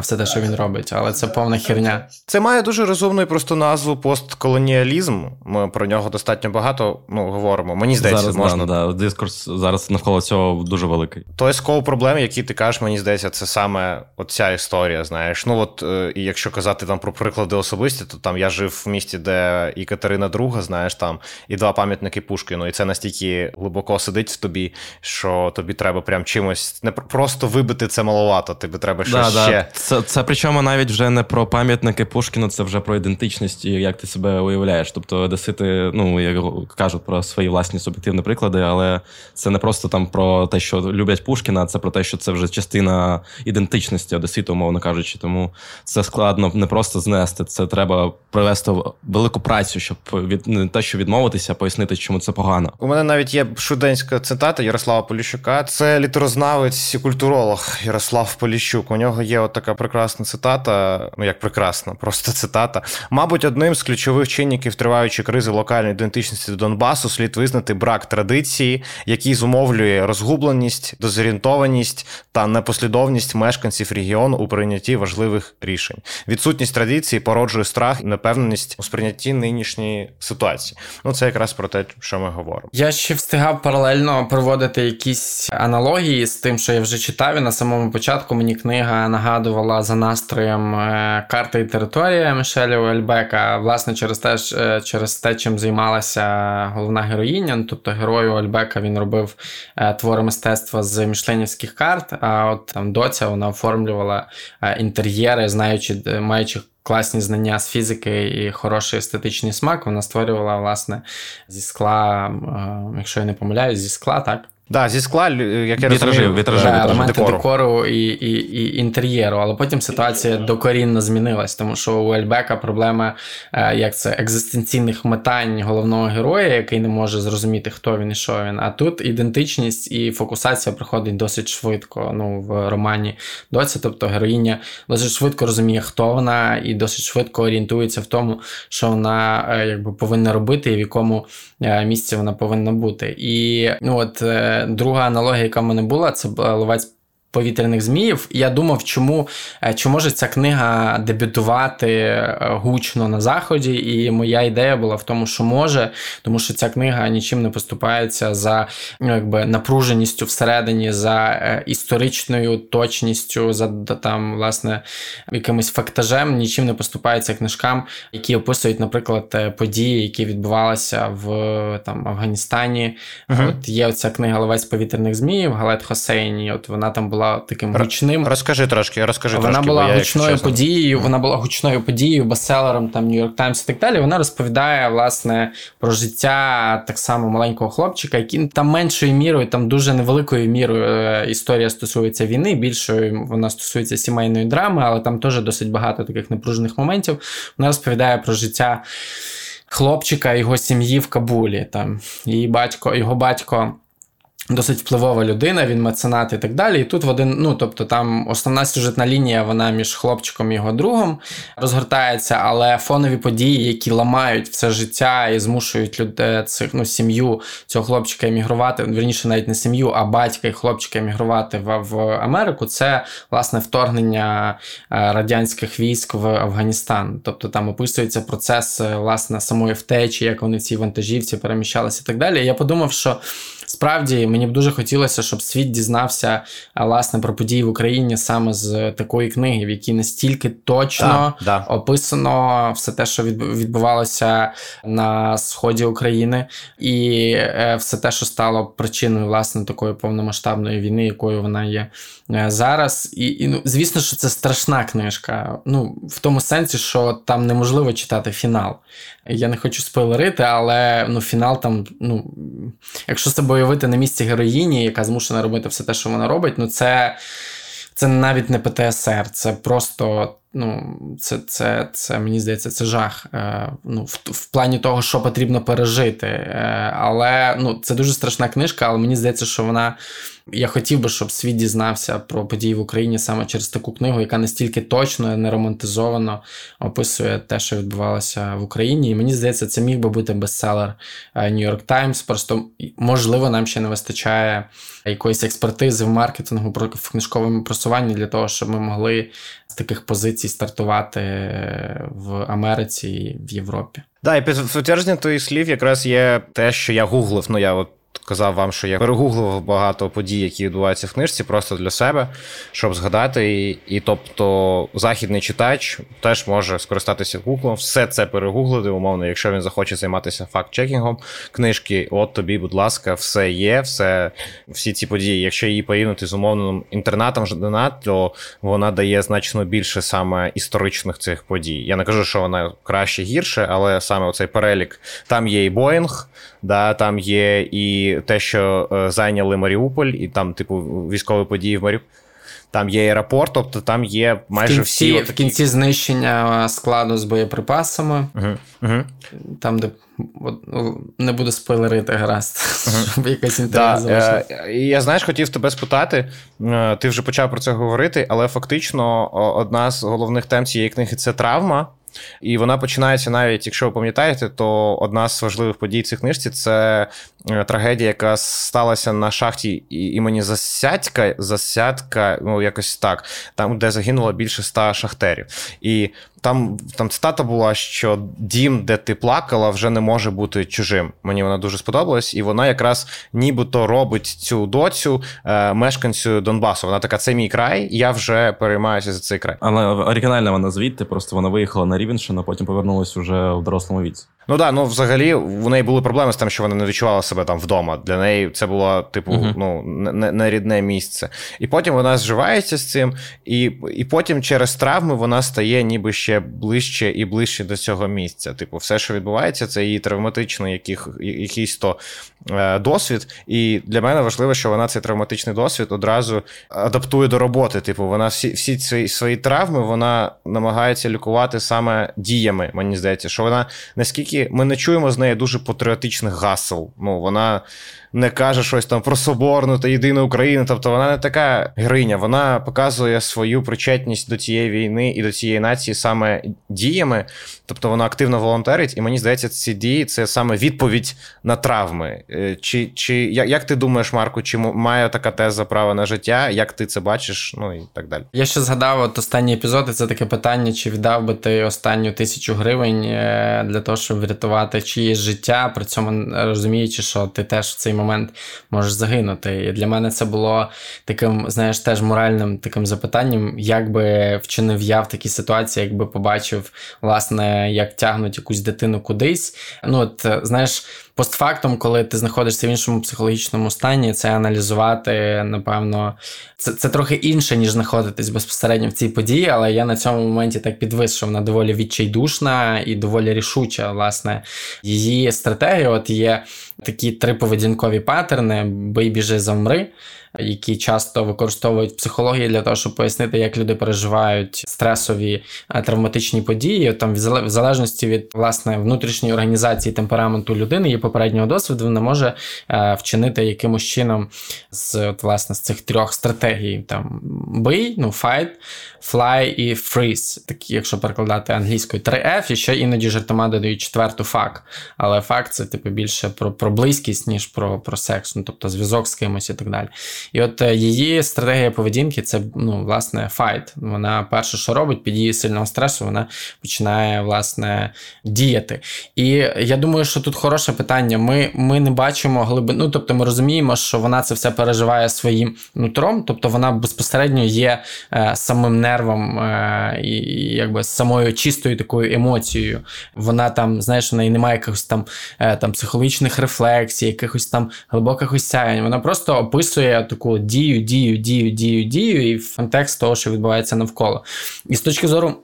все те, що він робить, але це повна херня. Це має дуже розумну і просто назву постколоніалізм. Ми про нього достатньо багато ну, говоримо. Мені здається, зараз, можна. Да, да. Дискурс зараз навколо цього дуже великий. Той скол проблем, які ти кажеш, мені здається, це саме оця історія. Знаєш, ну от е, і якщо казати там про приклади особисті, то там я жив в місті, де і Катерина II, знаєш, там і два пам'ятники Пушкіну, і це настільки глибоко сидить в тобі, що тобі треба прям чимось не просто вибити це маловато. Тобі треба щось да, ще. Це це причому навіть вже не про пам'ятники Пушкіну, це вже про ідентичність і як ти себе уявляєш. Тобто, Одесити, ну як кажуть про свої власні суб'єктивні приклади, але це не просто там про те, що люблять Пушкіна, це про те, що це вже частина ідентичності Одеситу, умовно кажучи. Тому це складно не просто знести. Це треба провести велику працю, щоб від не те, що відмовитися, а пояснити, чому це погано. У мене навіть є шуденська цитата Ярослава Поліщука. Це літерознавець і культуролог Ярослав Поліщук. У нього є така прекрасна цитата, ну як прекрасна, просто цитата. Мабуть, одним з ключових чинників триваючої кризи локальної ідентичності Донбасу слід визнати брак традиції, який зумовлює розгубленість, дезорієнтованість та непослідовність мешканців регіону у прийнятті важливих рішень. Відсутність традиції породжує страх і непевненість у сприйнятті нинішньої ситуації. Ну це якраз про те, що ми говоримо. Я ще встигав паралельно проводити якісь аналогії з тим, що я вже читав і на самому початку мені книга нагадувала за настроєм е, карта і територія Мішеля Ольбека. Власне, через те, е, через те, чим займалася головна героїня. Ну, тобто герою Ольбека він робив е, твори мистецтва з мішленівських карт. А от там доця вона оформлювала інтер'єри, знаючи, маючи. Класні знання з фізики і хороший естетичний смак, вона створювала, власне, зі скла, якщо я не помиляюсь, зі скла, так? Да, зі скла, як я вітражі, розумію, вітражі, да, елементи декору, декору і, і, і інтер'єру. Але потім ситуація докорінно змінилась, тому що у Ельбека проблема е, як це екзистенційних метань головного героя, який не може зрозуміти, хто він і що він. А тут ідентичність і фокусація приходить досить швидко. Ну, в романі доці, тобто героїня досить швидко розуміє, хто вона, і досить швидко орієнтується в тому, що вона е, якби повинна робити, і в якому е, місці вона повинна бути. І ну от друга аналогія, яка в мене була, це ловець повітряних зміїв. І я думав, чому е, чи може ця книга дебютувати е, гучно на заході. І моя ідея була в тому, що може, тому що ця книга нічим не поступається за ну, якби напруженістю всередині, за е, історичною точністю, за там, власне, якимось фактажем, нічим не поступається книжкам, які описують, наприклад, події, які відбувалися в там Афганістані. Uh-huh. От є оця книга Ловець повітряних зміїв Галет Хосейні. От вона там була таким гучним. Розкажи трошки, розкажи вона трошки. Була гучною подією, вона була гучною подією, бестселером там Нью-Йорк Таймс і так далі. Вона розповідає власне про життя так само маленького хлопчика, який там меншою мірою, там дуже невеликою мірою е, історія стосується війни, більшою вона стосується сімейної драми, але там теж досить багато таких напружених моментів. Вона розповідає про життя хлопчика його сім'ї в Кабулі. Там її батько, його батько. Досить впливова людина, він меценат і так далі. І тут в один, ну тобто, там основна сюжетна лінія, вона між хлопчиком і його другом розгортається, але фонові події, які ламають все життя і змушують людей цих ну, сім'ю цього хлопчика емігрувати, вірніше, навіть не сім'ю, а батька і хлопчика емігрувати в, в Америку. Це власне вторгнення е, радянських військ в Афганістан. Тобто там описується процес е, власне самої втечі, як вони в цій вантажівці переміщалися і так далі. І я подумав, що. Справді мені б дуже хотілося, щоб світ дізнався власне про події в Україні саме з такої книги, в якій настільки точно да, да. описано все те, що відбувалося на сході України, і е, все те, що стало причиною власне такої повномасштабної війни, якою вона є е, зараз. І, і ну, звісно, що це страшна книжка. Ну в тому сенсі, що там неможливо читати фінал. Я не хочу спойлерити, але ну, фінал там, ну, якщо себе уявити на місці героїні, яка змушена робити все те, що вона робить, ну це це навіть не ПТСР, це просто. Ну, це, це, це мені здається, це жах. Е, ну, В в плані того, що потрібно пережити. Е, Але ну, це дуже страшна книжка, але мені здається, що вона я хотів би, щоб світ дізнався про події в Україні саме через таку книгу, яка настільки точно не романтизовано описує те, що відбувалося в Україні. І мені здається, це міг би бути бестселер е, New York Times. Просто можливо, нам ще не вистачає якоїсь експертизи в маркетингу в книжковому просуванні для того, щоб ми могли з таких позицій стартувати е, в Америці і в Європі. Да, і підтвердження твоїх слів якраз є те, що я гуглив. Ну я от казав вам, що я перегуглив багато подій, які відбуваються в книжці, просто для себе, щоб згадати. І, і тобто, західний читач теж може скористатися гуглом, все це перегуглити, умовно, якщо він захоче займатися факт-чекінгом книжки, от тобі, будь ласка, все є, все, всі ці події. Якщо її порівняти з умовним інтернатом Ждана, то вона дає значно більше саме історичних цих подій. Я не кажу, що вона краще гірше, але саме оцей перелік там є і Боїнг, да, там є і те, що е, зайняли Маріуполь, і там, типу, військові події в Маріуполі. Там є аеропорт, тобто там є майже в кінці, всі. В кінці знищення складу з боєприпасами. Угу, угу. Там, де ну, не буду спойлерити гаразд, щоб якась інтерес да. Е, я знаєш, хотів тебе спитати. Е, ти вже почав про це говорити, але фактично одна з головних тем цієї книги це травма. І вона починається навіть, якщо ви пам'ятаєте, то одна з важливих подій цих книжці це е, трагедія, яка сталася на шахті імені Засядька, Засядка, ну якось так, там, де загинуло більше ста шахтерів. І там там цитата була, що дім, де ти плакала, вже не може бути чужим. Мені вона дуже сподобалась, і вона якраз нібито робить цю доцю е, мешканцю Донбасу. Вона така, це мій край, я вже переймаюся за цей край. Але оригінальна вона звідти, просто вона виїхала на Рівенщину, а потім повернулася вже в дорослому віці. Ну так, ну взагалі в неї були проблеми з тим, що вона не відчувала себе там вдома. Для неї це було, типу, uh-huh. ну, не, не рідне місце. І потім вона зживається з цим, і і потім через травми вона стає ніби ще ближче і ближче до цього місця. Типу, все, що відбувається, це її травматичний яких, якийсь то е, досвід. І для мене важливо, що вона цей травматичний досвід одразу адаптує до роботи. Типу, вона всі всі свої, свої травми вона намагається лікувати саме діями. Мені здається, що вона наскільки Ми не чуємо з неї дуже патріотичних гасел. Ну, вона не каже щось там про соборну та єдину Україну. Тобто вона не така героїня, вона показує свою причетність до цієї війни і до цієї нації саме діями. Тобто вона активно волонтерить, і мені здається, ці дії це саме відповідь на травми. Е, чи чи як ти думаєш, Марку, чи має така теза права на життя? Як ти це бачиш? Ну і так далі. Я ще згадав от останні епізоди. Це таке питання: чи віддав би ти останню тисячу гривень е, для того, щоб врятувати чиєсь життя, при цьому розуміючи, що ти теж в цей момент можеш загинути. І для мене це було таким, знаєш, теж моральним таким запитанням, як би вчинив я в такій ситуації, якби побачив, власне, як тягнуть якусь дитину кудись. Ну, от знаєш постфактом, коли ти знаходишся в іншому психологічному стані, це аналізувати, напевно, це це трохи інше, ніж знаходитись безпосередньо в цій події, але я на цьому моменті так підвис, що вона доволі відчайдушна і доволі рішуча. Власне, її стратегія от є такі три поведінкові паттерни: бий, біжи, замри які часто використовують психології для того, щоб пояснити, як люди переживають стресові е, травматичні події. Там в залежності від власне внутрішньої організації темпераменту людини і попереднього досвіду, вона може е, вчинити якимось чином з от, власне з цих трьох стратегій: там бий, ну fight, fly і freeze. Такі, якщо перекладати англійською 3F, і ще іноді жартома додають четверту fuck. Але fuck це типу більше про про близькість, ніж про про секс, ну тобто зв'язок з кимось і так далі. І от е, її стратегія поведінки це ну, власне fight. Вона перше, що робить, під дії сильного стресу, вона починає власне діяти. І я думаю, що тут хороше питання. Ми ми не бачимо глибину, ну, тобто ми розуміємо, що вона це все переживає своїм нутром, тобто вона безпосередньо є е, самим нервом е, і якби самою чистою такою емоцією. Вона там, знаєш, в неї немає якихось там е, там психологічних рефлексій, якихось там глибоких осяянь. Вона просто описує таку дію, дію, дію, дію, дію, і в контекст того, що відбувається навколо. І з точки зору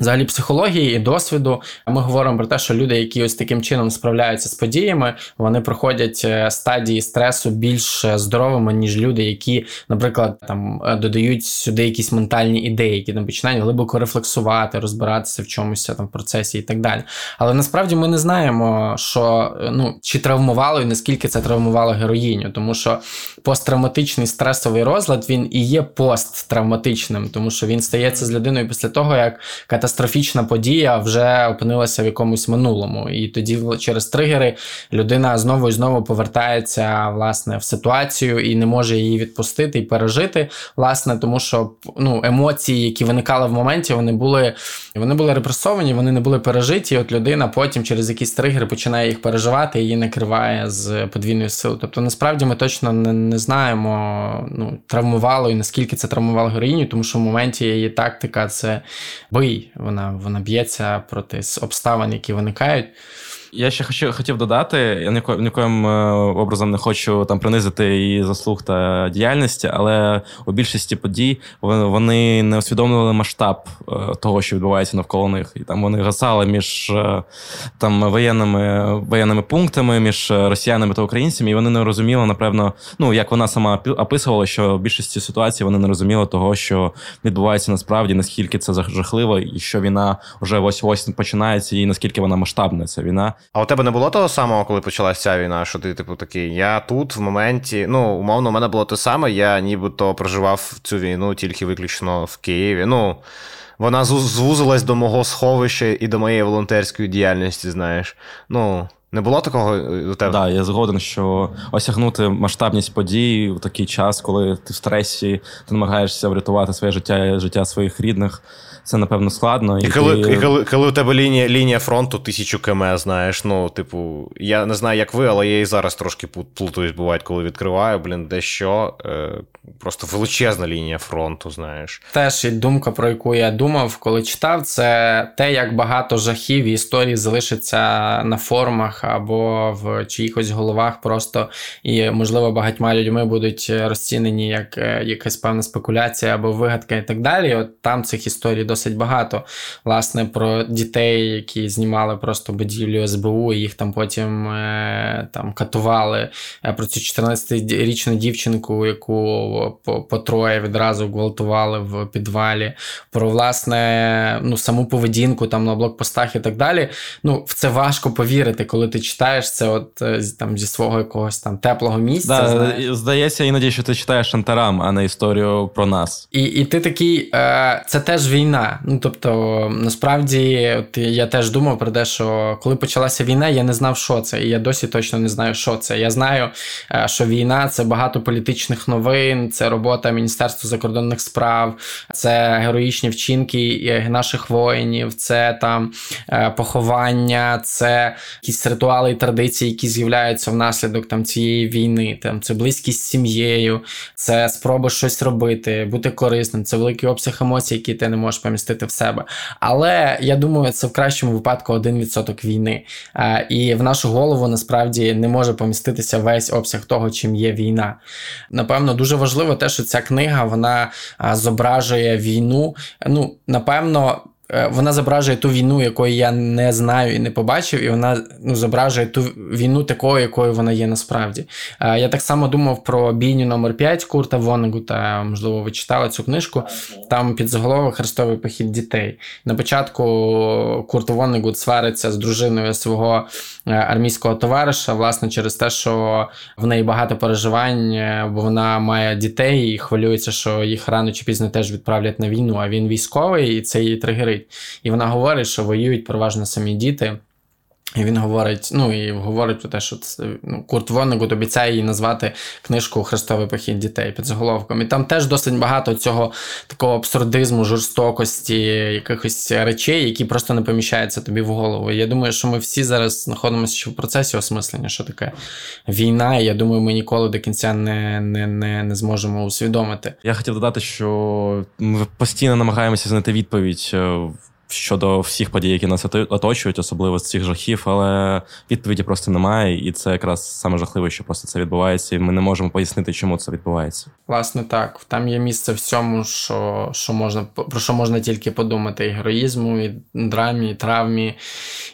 Взагалі, психології і досвіду ми говоримо про те, що люди, які ось таким чином справляються з подіями, вони проходять е, стадії стресу більш здоровими, ніж люди, які, наприклад, там е, додають сюди якісь ментальні ідеї, які там починають глибоко рефлексувати, розбиратися в чомусь там в процесі і так далі. Але насправді ми не знаємо, що е, ну чи травмувало і наскільки це травмувало героїню, тому що посттравматичний стресовий розлад він і є посттравматичним, тому що він стається з людиною після того, як катастрофа катастрофічна подія вже опинилася в якомусь минулому. І тоді, через тригери, людина знову і знову повертається власне в ситуацію і не може її відпустити і пережити. Власне, тому що ну, емоції, які виникали в моменті, вони були вони були репресовані, вони не були пережиті. І От людина потім через якісь тригери починає їх переживати і її накриває з подвійною силою. Тобто, насправді ми точно не, не знаємо, ну, травмувало і наскільки це травмувало героїню, тому що в моменті її тактика це бий вона вона б'ється проти обставин, які виникають. Я ще хочу, хотів додати, я ніко, нікоїм е, образом не хочу там принизити її заслуг та діяльності, але у більшості подій вони не усвідомлювали масштаб е, того, що відбувається навколо них. І там вони гасали між е, там воєнними воєнними пунктами, між росіянами та українцями, і вони не розуміли, напевно, ну як вона сама описувала, що в більшості ситуацій вони не розуміли того, що відбувається насправді, наскільки це жахливо, і що війна вже ось ось починається, і наскільки вона масштабна ця війна. А у тебе не було того самого, коли почалася ця війна, що ти, типу, такий, я тут в моменті. Ну, умовно, у мене було те саме, я нібито проживав цю війну тільки виключно в Києві. Ну, вона звузилась до мого сховища і до моєї волонтерської діяльності, знаєш. Ну. Не було такого е, у тебе? Так, да, я згоден, що осягнути масштабність подій в такий час, коли ти в стресі, ти намагаєшся врятувати своє життя, життя своїх рідних це напевно складно. І, і коли ти... і коли, коли у тебе лінія лінія фронту тисячу км, знаєш, ну, типу, я не знаю, як ви, але я і зараз трошки плутаюсь, буває, коли відкриваю, блін, дещо. Е, просто величезна лінія фронту, знаєш. Теж і думка, про яку я думав, коли читав, це те, як багато жахів і історій залишиться на форумах або в чиїхось головах просто і, можливо, багатьма людьми будуть розцінені як е, якась певна спекуляція або вигадка і так далі. От там цих історій досить багато. Власне, про дітей, які знімали просто будівлю СБУ, і їх там потім е, там катували. Про цю 14-річну дівчинку, яку по, по троє відразу гвалтували в підвалі. Про власне ну, саму поведінку там на блокпостах і так далі. Ну, в це важко повірити, коли ти читаєш це от е, там зі свого якогось там теплого місця. Да, Здається, іноді, що ти читаєш шантарам, а не історію про нас. І і ти такий, е, це теж війна. Ну тобто, насправді, от я теж думав про те, що коли почалася війна, я не знав, що це, і я досі точно не знаю, що це. Я знаю, е, що війна це багато політичних новин, це робота Міністерства закордонних справ, це героїчні вчинки наших воїнів, це там е, поховання, це якісь ритуали і традиції, які з'являються внаслідок там цієї війни. Там це близькість з сім'єю, це спроба щось робити, бути корисним, це великий обсяг емоцій, які ти не можеш помістити в себе. Але я думаю, це в кращому випадку 1% війни. І в нашу голову насправді не може поміститися весь обсяг того, чим є війна. Напевно, дуже важливо те, що ця книга вона зображує війну. Ну, напевно. Е, вона зображує ту війну, якої я не знаю і не побачив, і вона ну, зображує ту війну такою, якою вона є насправді. Е, я так само думав про бійню номер 5 Курта Вонегута, можливо, ви читали цю книжку. Там під заголовок Хрестовий похід дітей. На початку Курт Вонегут свариться з дружиною свого е, армійського товариша, власне, через те, що в неї багато переживань, бо вона має дітей і хвилюється, що їх рано чи пізно теж відправлять на війну. А він військовий, і це її тригерить воюють. І вона говорить, що воюють переважно самі діти. І він говорить, ну і говорить про те, що це, ну, Курт Воннегут обіцяє їй назвати книжку Хрестовий похід дітей під заголовком. І там теж досить багато цього такого абсурдизму, жорстокості, якихось речей, які просто не поміщаються тобі в голову. Я думаю, що ми всі зараз знаходимося ще в процесі осмислення, що таке війна, і я думаю, ми ніколи до кінця не, не, не, не зможемо усвідомити. Я хотів додати, що ми постійно намагаємося знайти відповідь е, щодо всіх подій, які нас оточують, особливо з цих жахів, але відповіді просто немає, і це якраз саме жахливе, що просто це відбувається, і ми не можемо пояснити, чому це відбувається. Власне, так там є місце всьому, що що можна про що можна тільки подумати: і героїзму, і драмі, і травмі,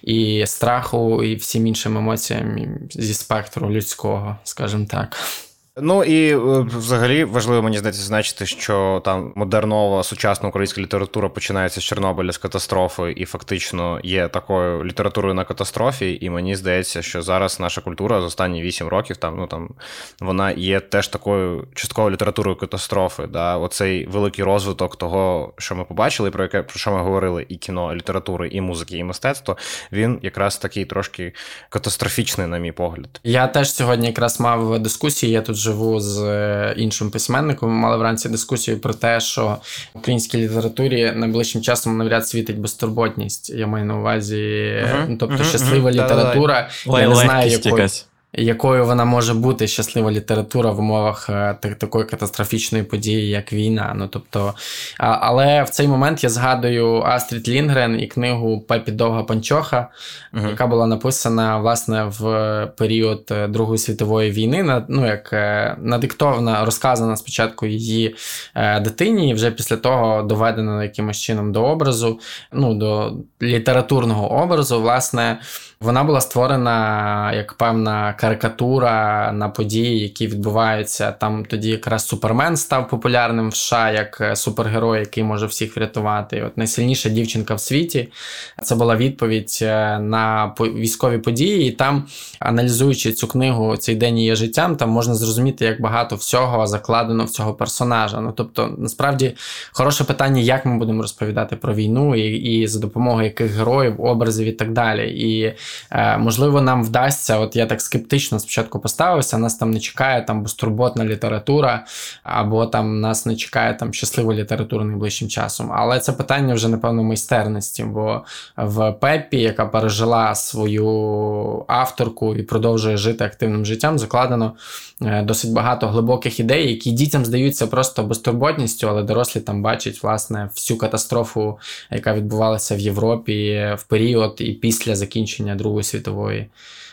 і страху, і всім іншим емоціям зі спектру людського, скажімо так. Ну і е, взагалі важливо мені здається значити, що там модернова сучасна українська література починається з Чорнобиля з катастрофи, і фактично є такою літературою на катастрофі. І мені здається, що зараз наша культура за останні вісім років там ну там вона є теж такою частковою літературою катастрофи. Да? Оцей великий розвиток того, що ми побачили, про яке про що ми говорили, і кіно, і літератури, і музики, і мистецтво. Він якраз такий трошки катастрофічний, на мій погляд. Я теж сьогодні якраз мав дискусії. Я тут живу з е, іншим письменником. Ми мали вранці дискусію про те, що в українській літературі найближчим часом навряд світить безтурботність. Я маю на увазі, uh-huh. тобто uh-huh. щаслива uh-huh. література. Я не знаю, якою якою вона може бути щаслива література в умовах е, такої катастрофічної події, як війна. Ну тобто, Але в цей момент я згадую Астрід Лінгрен і книгу Пепі Довга Панчоха, uh яка була написана власне в період е, Другої світової війни. Ну, як е, надиктована, розказана спочатку її дитині, і вже після того доведена якимось чином до образу, ну, до літературного образу, власне. Вона була створена як певна карикатура на події, які відбуваються. Там тоді якраз Супермен став популярним в США як е, супергерой, який може всіх врятувати. От найсильніша дівчинка в світі. Це була відповідь е, на військові події. І там, аналізуючи цю книгу Цей день є життям, там можна зрозуміти, як багато всього закладено в цього персонажа. Ну тобто, насправді хороше питання, як ми будемо розповідати про війну, і, і за допомогою яких героїв, образів і так далі. І Е, можливо, нам вдасться, от я так скептично спочатку поставився, нас там не чекає там безтурботна література, або там нас не чекає там щаслива література найближчим часом. Але це питання вже, напевно, майстерності, бо в Пеппі, яка пережила свою авторку і продовжує жити активним життям, закладено е, досить багато глибоких ідей, які дітям здаються просто безтурботністю, але дорослі там бачать власне всю катастрофу, яка відбувалася в Європі в період і після закінчення Другої світової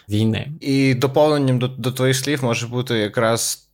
війни. І доповненням до, до твоїх слів може бути якраз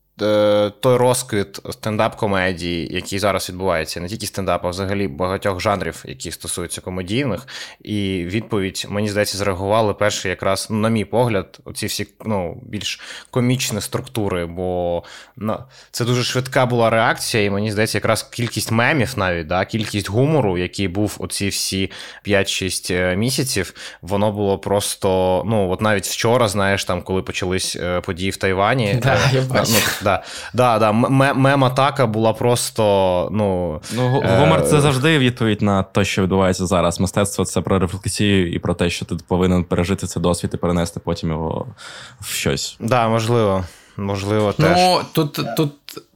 той розквіт стендап-комедії, який зараз відбувається, не тільки стендап, а взагалі багатьох жанрів, які стосуються комедійних, і відповідь, мені здається, зреагували перші, якраз, ну, на мій погляд, оці всі ну, більш комічні структури, бо ну, це дуже швидка була реакція, і мені здається, якраз кількість мемів навіть, да, кількість гумору, який був оці всі 5-6 е, місяців, воно було просто, ну, от навіть вчора, знаєш, там, коли почались е, події в Тайвані. Да, я бачу. Ну, да. Да, да. Мем-атака була просто. Ну, ну гумор це завжди відповідь на те, що відбувається зараз. Мистецтво це про рефлексію і про те, що ти повинен пережити цей досвід і перенести потім його в щось. Так, да, можливо. Можливо, ну, теж. Ну, тут, тут,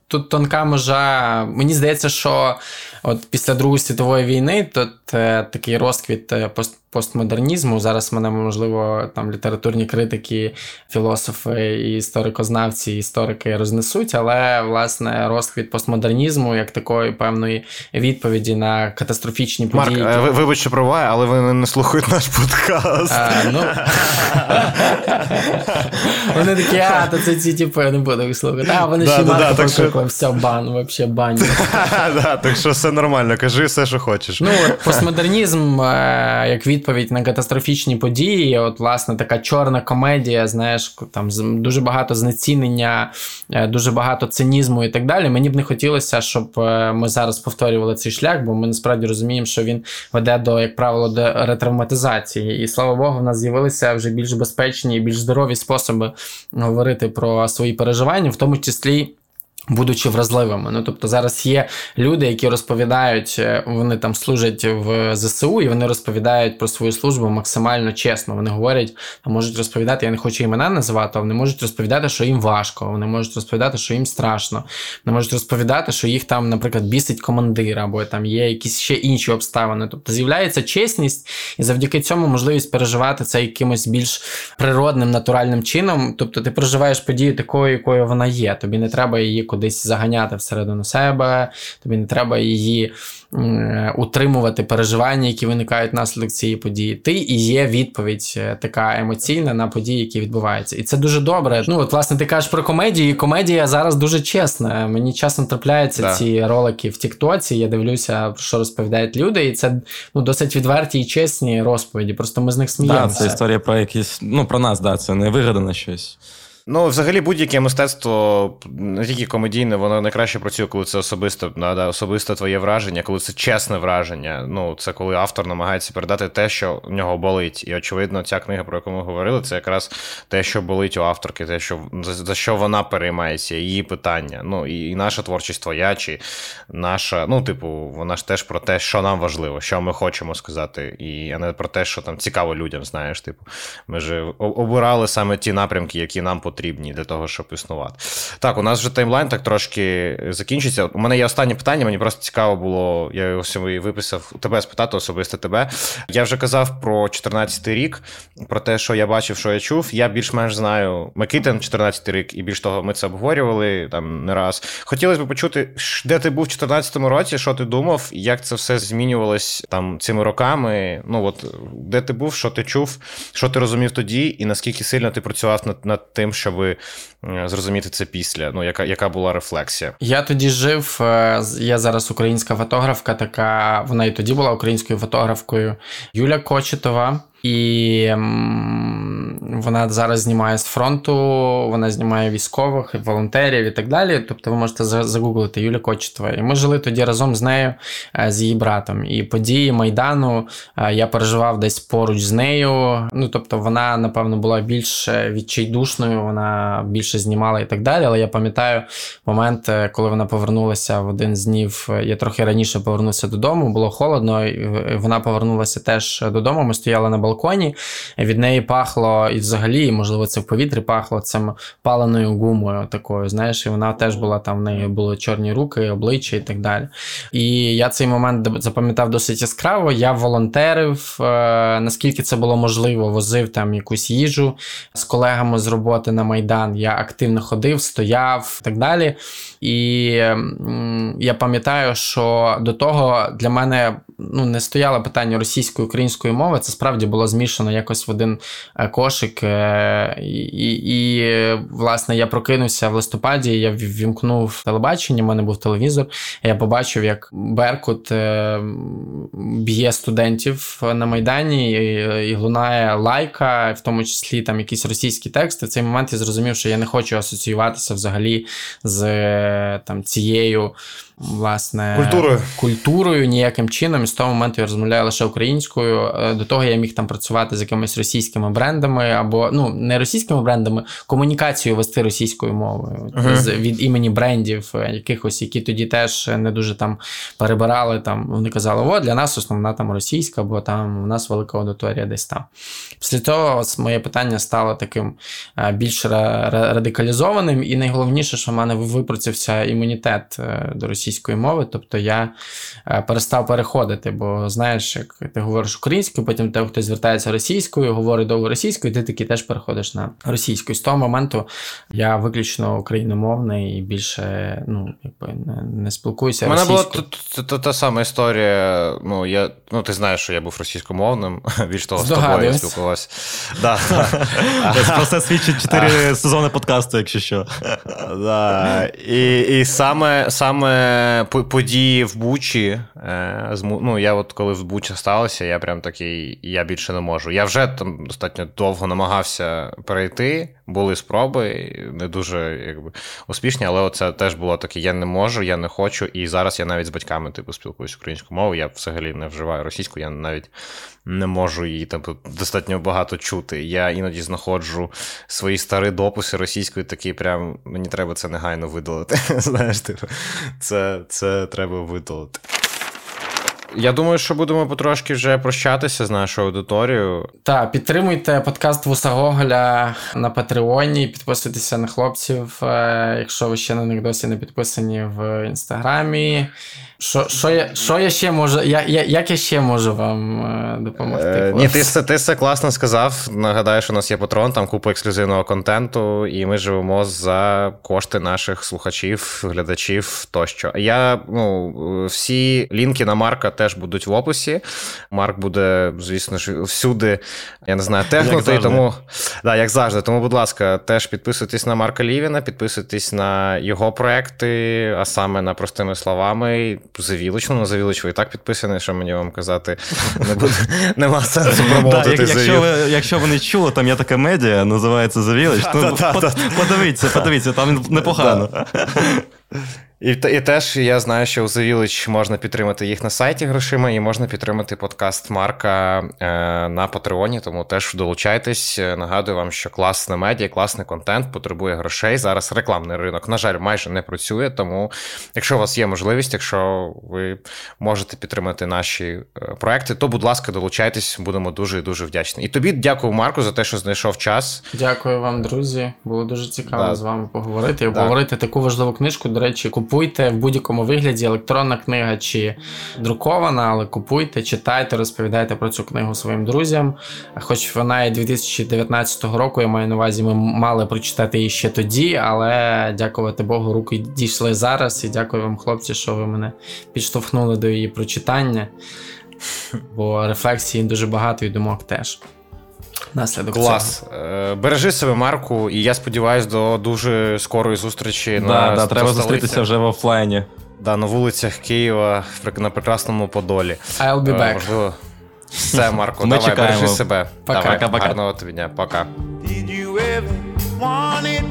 тут тонка межа. Мені здається, що от після Другої світової війни тут е, такий розквіт е, пост постмодернізму. Зараз мене, можливо, там літературні критики, філософи, і історикознавці, і історики рознесуть, але власне розквіт постмодернізму як такої певної відповіді на катастрофічні події. Марк, ви, вибач, що проває, але ви не слухають наш подкаст. А, ну... Вони такі, а, то це ці типу, я не буду слухати. А, вони ще Марко покликали, все, бан, взагалі бан. Так що все нормально, кажи все, що хочеш. Ну, постмодернізм, е, як від відповідь на катастрофічні події. От, власне, така чорна комедія, знаєш, там дуже багато знецінення, е, дуже багато цинізму і так далі. Мені б не хотілося, щоб е, ми зараз повторювали цей шлях, бо ми насправді розуміємо, що він веде до, як правило, до ретравматизації. І слава Богу, в нас з'явилися вже більш безпечні і більш здорові способи говорити про свої переживання, в тому числі. Будучи вразливими. Ну тобто зараз є люди, які розповідають, е, вони там служать в ЗСУ, і вони розповідають про свою службу максимально чесно. Вони говорять, можуть розповідати, я не хочу імена називати, а вони можуть розповідати, що їм важко, вони можуть розповідати, що їм страшно. Вони можуть розповідати, що їх там, наприклад, бісить командир, або там є якісь ще інші обставини. Тобто з'являється чесність, і завдяки цьому можливість переживати це якимось більш природним, натуральним чином. Тобто ти проживаєш подію такою, якою вона є. Тобі не треба її кудись заганяти всередину себе, тобі не треба її утримувати переживання, які виникають внаслідок цієї події. Ти і є відповідь е, така емоційна на події, які відбуваються. І це дуже добре. Ну, от, власне, ти кажеш про комедію, і комедія зараз дуже чесна. Мені часом трапляються да. ці ролики в Тіктоці. Я дивлюся, про що розповідають люди, і це ну, досить відверті і чесні розповіді. Просто ми з них сміємося. Да, Це історія про якісь, ну про нас, да, це не вигадане щось. Ну, взагалі, будь-яке мистецтво, не тільки комедійне, воно найкраще працює, коли це особисте, да, особисте твоє враження, коли це чесне враження. Ну, це коли автор намагається передати те, що в нього болить. І, очевидно, ця книга, про яку ми говорили, це якраз те, що болить у авторки, те, що за, за що вона переймається, її питання. Ну, і, і наша творчість твоя, чи наша, ну, типу, вона ж теж про те, що нам важливо, що ми хочемо сказати, і а не про те, що там цікаво людям, знаєш. Типу, ми ж обирали саме ті напрямки, які нам потрібні потрібні для того, щоб існувати. Так, у нас вже таймлайн так трошки закінчиться. У мене є останнє питання, мені просто цікаво було, я його сьогодні виписав тебе спитати, особисто тебе. Я вже казав про 14-й рік, про те, що я бачив, що я чув. Я більш-менш знаю Микитин, 14-й рік, і більш того, ми це обговорювали там не раз. Хотілося б почути, де ти був в 14-му році, що ти думав, як це все змінювалось там цими роками. Ну от де ти був, що ти чув, що ти розумів тоді, і наскільки сильно ти працював над, над тим, щоб е, зрозуміти це після? Ну, яка яка була рефлексія? Я тоді жив. Е, я зараз українська фотографка, така вона і тоді була українською фотографкою Юля Кочетова. І вона зараз знімає з фронту, вона знімає військових, волонтерів і так далі. Тобто ви можете загуглити Юля Кочетова. І ми жили тоді разом з нею, е, з її братом. І події Майдану е, я переживав десь поруч з нею. Ну тобто, вона, напевно, була більш відчайдушною, вона більше знімала і так далі. Але я пам'ятаю момент, е, коли вона повернулася в один з днів. Я трохи раніше повернувся додому, було холодно, і вона повернулася теж додому. Ми стояли на балконі балконі. Від неї пахло і взагалі, можливо, це в повітрі пахло цим паленою гумою такою. Знаєш, і вона теж була там, в неї були чорні руки, обличчя і так далі. І я цей момент запам'ятав досить яскраво. Я волонтерив, е, наскільки це було можливо, возив там якусь їжу з колегами з роботи на Майдан. Я активно ходив, стояв і так далі. І я пам'ятаю, що до того для мене ну, не стояло питання російської української мови. Це справді було змішано якось в один е, кошик. Е, і, і, власне, я прокинувся в листопаді, я ввімкнув телебачення, в мене був телевізор. Я побачив, як Беркут б'є студентів на Майдані і, і лунає лайка, в тому числі там якісь російські тексти. В цей момент я зрозумів, що я не хочу асоціюватися взагалі з там цією власне культурою культурою ніяким чином. І з того моменту я розмовляю лише українською. Е, до того я міг там працювати з якимись російськими брендами, або ну не російськими брендами, комунікацію вести російською мовою uh-huh. з від імені брендів, е, якихось, які тоді теж не дуже там перебирали. Там вони казали, о, для нас основна там російська, бо там у нас велика аудиторія десь там. Після того моє питання стало таким е, більш радикалізованим, і найголовніше, що в мене випрацявся імунітет до російської російської мови, тобто я е, перестав переходити, бо знаєш, як ти говориш українською, потім тебе хтось звертається російською, говорить довго російською, ти таки теж переходиш на російську. з того моменту я виключно україномовний і більше ну, якби не, не спілкуюся. У мене була та сама історія. Ну, я, ну, ти знаєш, що я був російськомовним, більш того, з тобою спілкувався. Про це свідчить чотири сезони подкасту, якщо що. І саме події в Бучі. Е, ну, Я от коли в Бучі сталося, я прям такий, я більше не можу. Я вже там достатньо довго намагався перейти, були спроби, не дуже якби, успішні, але це теж було таке: я не можу, я не хочу. І зараз я навіть з батьками типу, спілкуюся українською мовою. Я взагалі не вживаю російську, я навіть не можу її там достатньо багато чути. Я іноді знаходжу свої старі дописи російською, такі прям мені треба це негайно видалити. Знаєш, типу, це, це треба видалити. Я думаю, що будемо потрошки вже прощатися з нашою аудиторією. Так, підтримуйте подкаст Вуса Гоголя на Патреоні, підписуйтеся на хлопців, е, якщо ви ще на них досі не підписані в інстаграмі. Що що, я що я ще можу, я, я, як я ще можу вам е, допомогти? Е, ні, ти ти все класно сказав. Нагадаю, що у нас є патрон, там купа ексклюзивного контенту, і ми живемо за кошти наших слухачів, глядачів тощо. Я ну, всі лінки на Марка теж будуть в описі. Марк буде, звісно ж, всюди, я не знаю, технутий, тому да, як завжди. Тому, будь ласка, теж підписуйтесь на Марка Лівіна, підписуйтесь на його проекти, а саме на простими словами. Завілоч, ну на Завілоч і так підписаний, що мені вам казати. Не буде, Нема сенсу промовити Якщо ви якщо ви не чули, там є така медіа, називається Завілоч, ну, подивіться, подивіться, там непогано. І і теж я знаю, що у The можна підтримати їх на сайті грошима, і можна підтримати подкаст Марка е, на Патреоні, тому теж долучайтесь. Нагадую вам, що класне медіа, класний контент потребує грошей. Зараз рекламний ринок, на жаль, майже не працює. Тому, якщо у вас є можливість, якщо ви можете підтримати наші е, проекти, то, будь ласка, долучайтесь, будемо дуже і дуже вдячні. І тобі дякую, Марку, за те, що знайшов час. Дякую вам, друзі. Було дуже цікаво да. з вами поговорити і обговорити таку важливу книжку. До речі, купу купуйте в будь-якому вигляді електронна книга чи друкована, але купуйте, читайте, розповідайте про цю книгу своїм друзям. Хоч вона і 2019 року, я маю на увазі, ми мали прочитати її ще тоді, але дякувати Богу, руки дійшли зараз. І дякую вам, хлопці, що ви мене підштовхнули до її прочитання. Бо рефлексії дуже багато і думок теж наслідок. Клас. Цього. Е, бережи себе, Марку, і я сподіваюся, до дуже скорої зустрічі да, на да, треба зустрітися вже в офлайні. Да, на вулицях Києва на прекрасному Подолі. I'll be е, back. Можливо. Все, Марко, давай, чекаємо. бережи себе. Пока. Давай, пока, пока. Гарного тобі дня. Пока. Did you ever want it?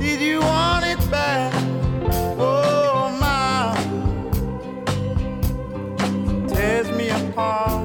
Did you want it back? Oh, my. Tears me apart.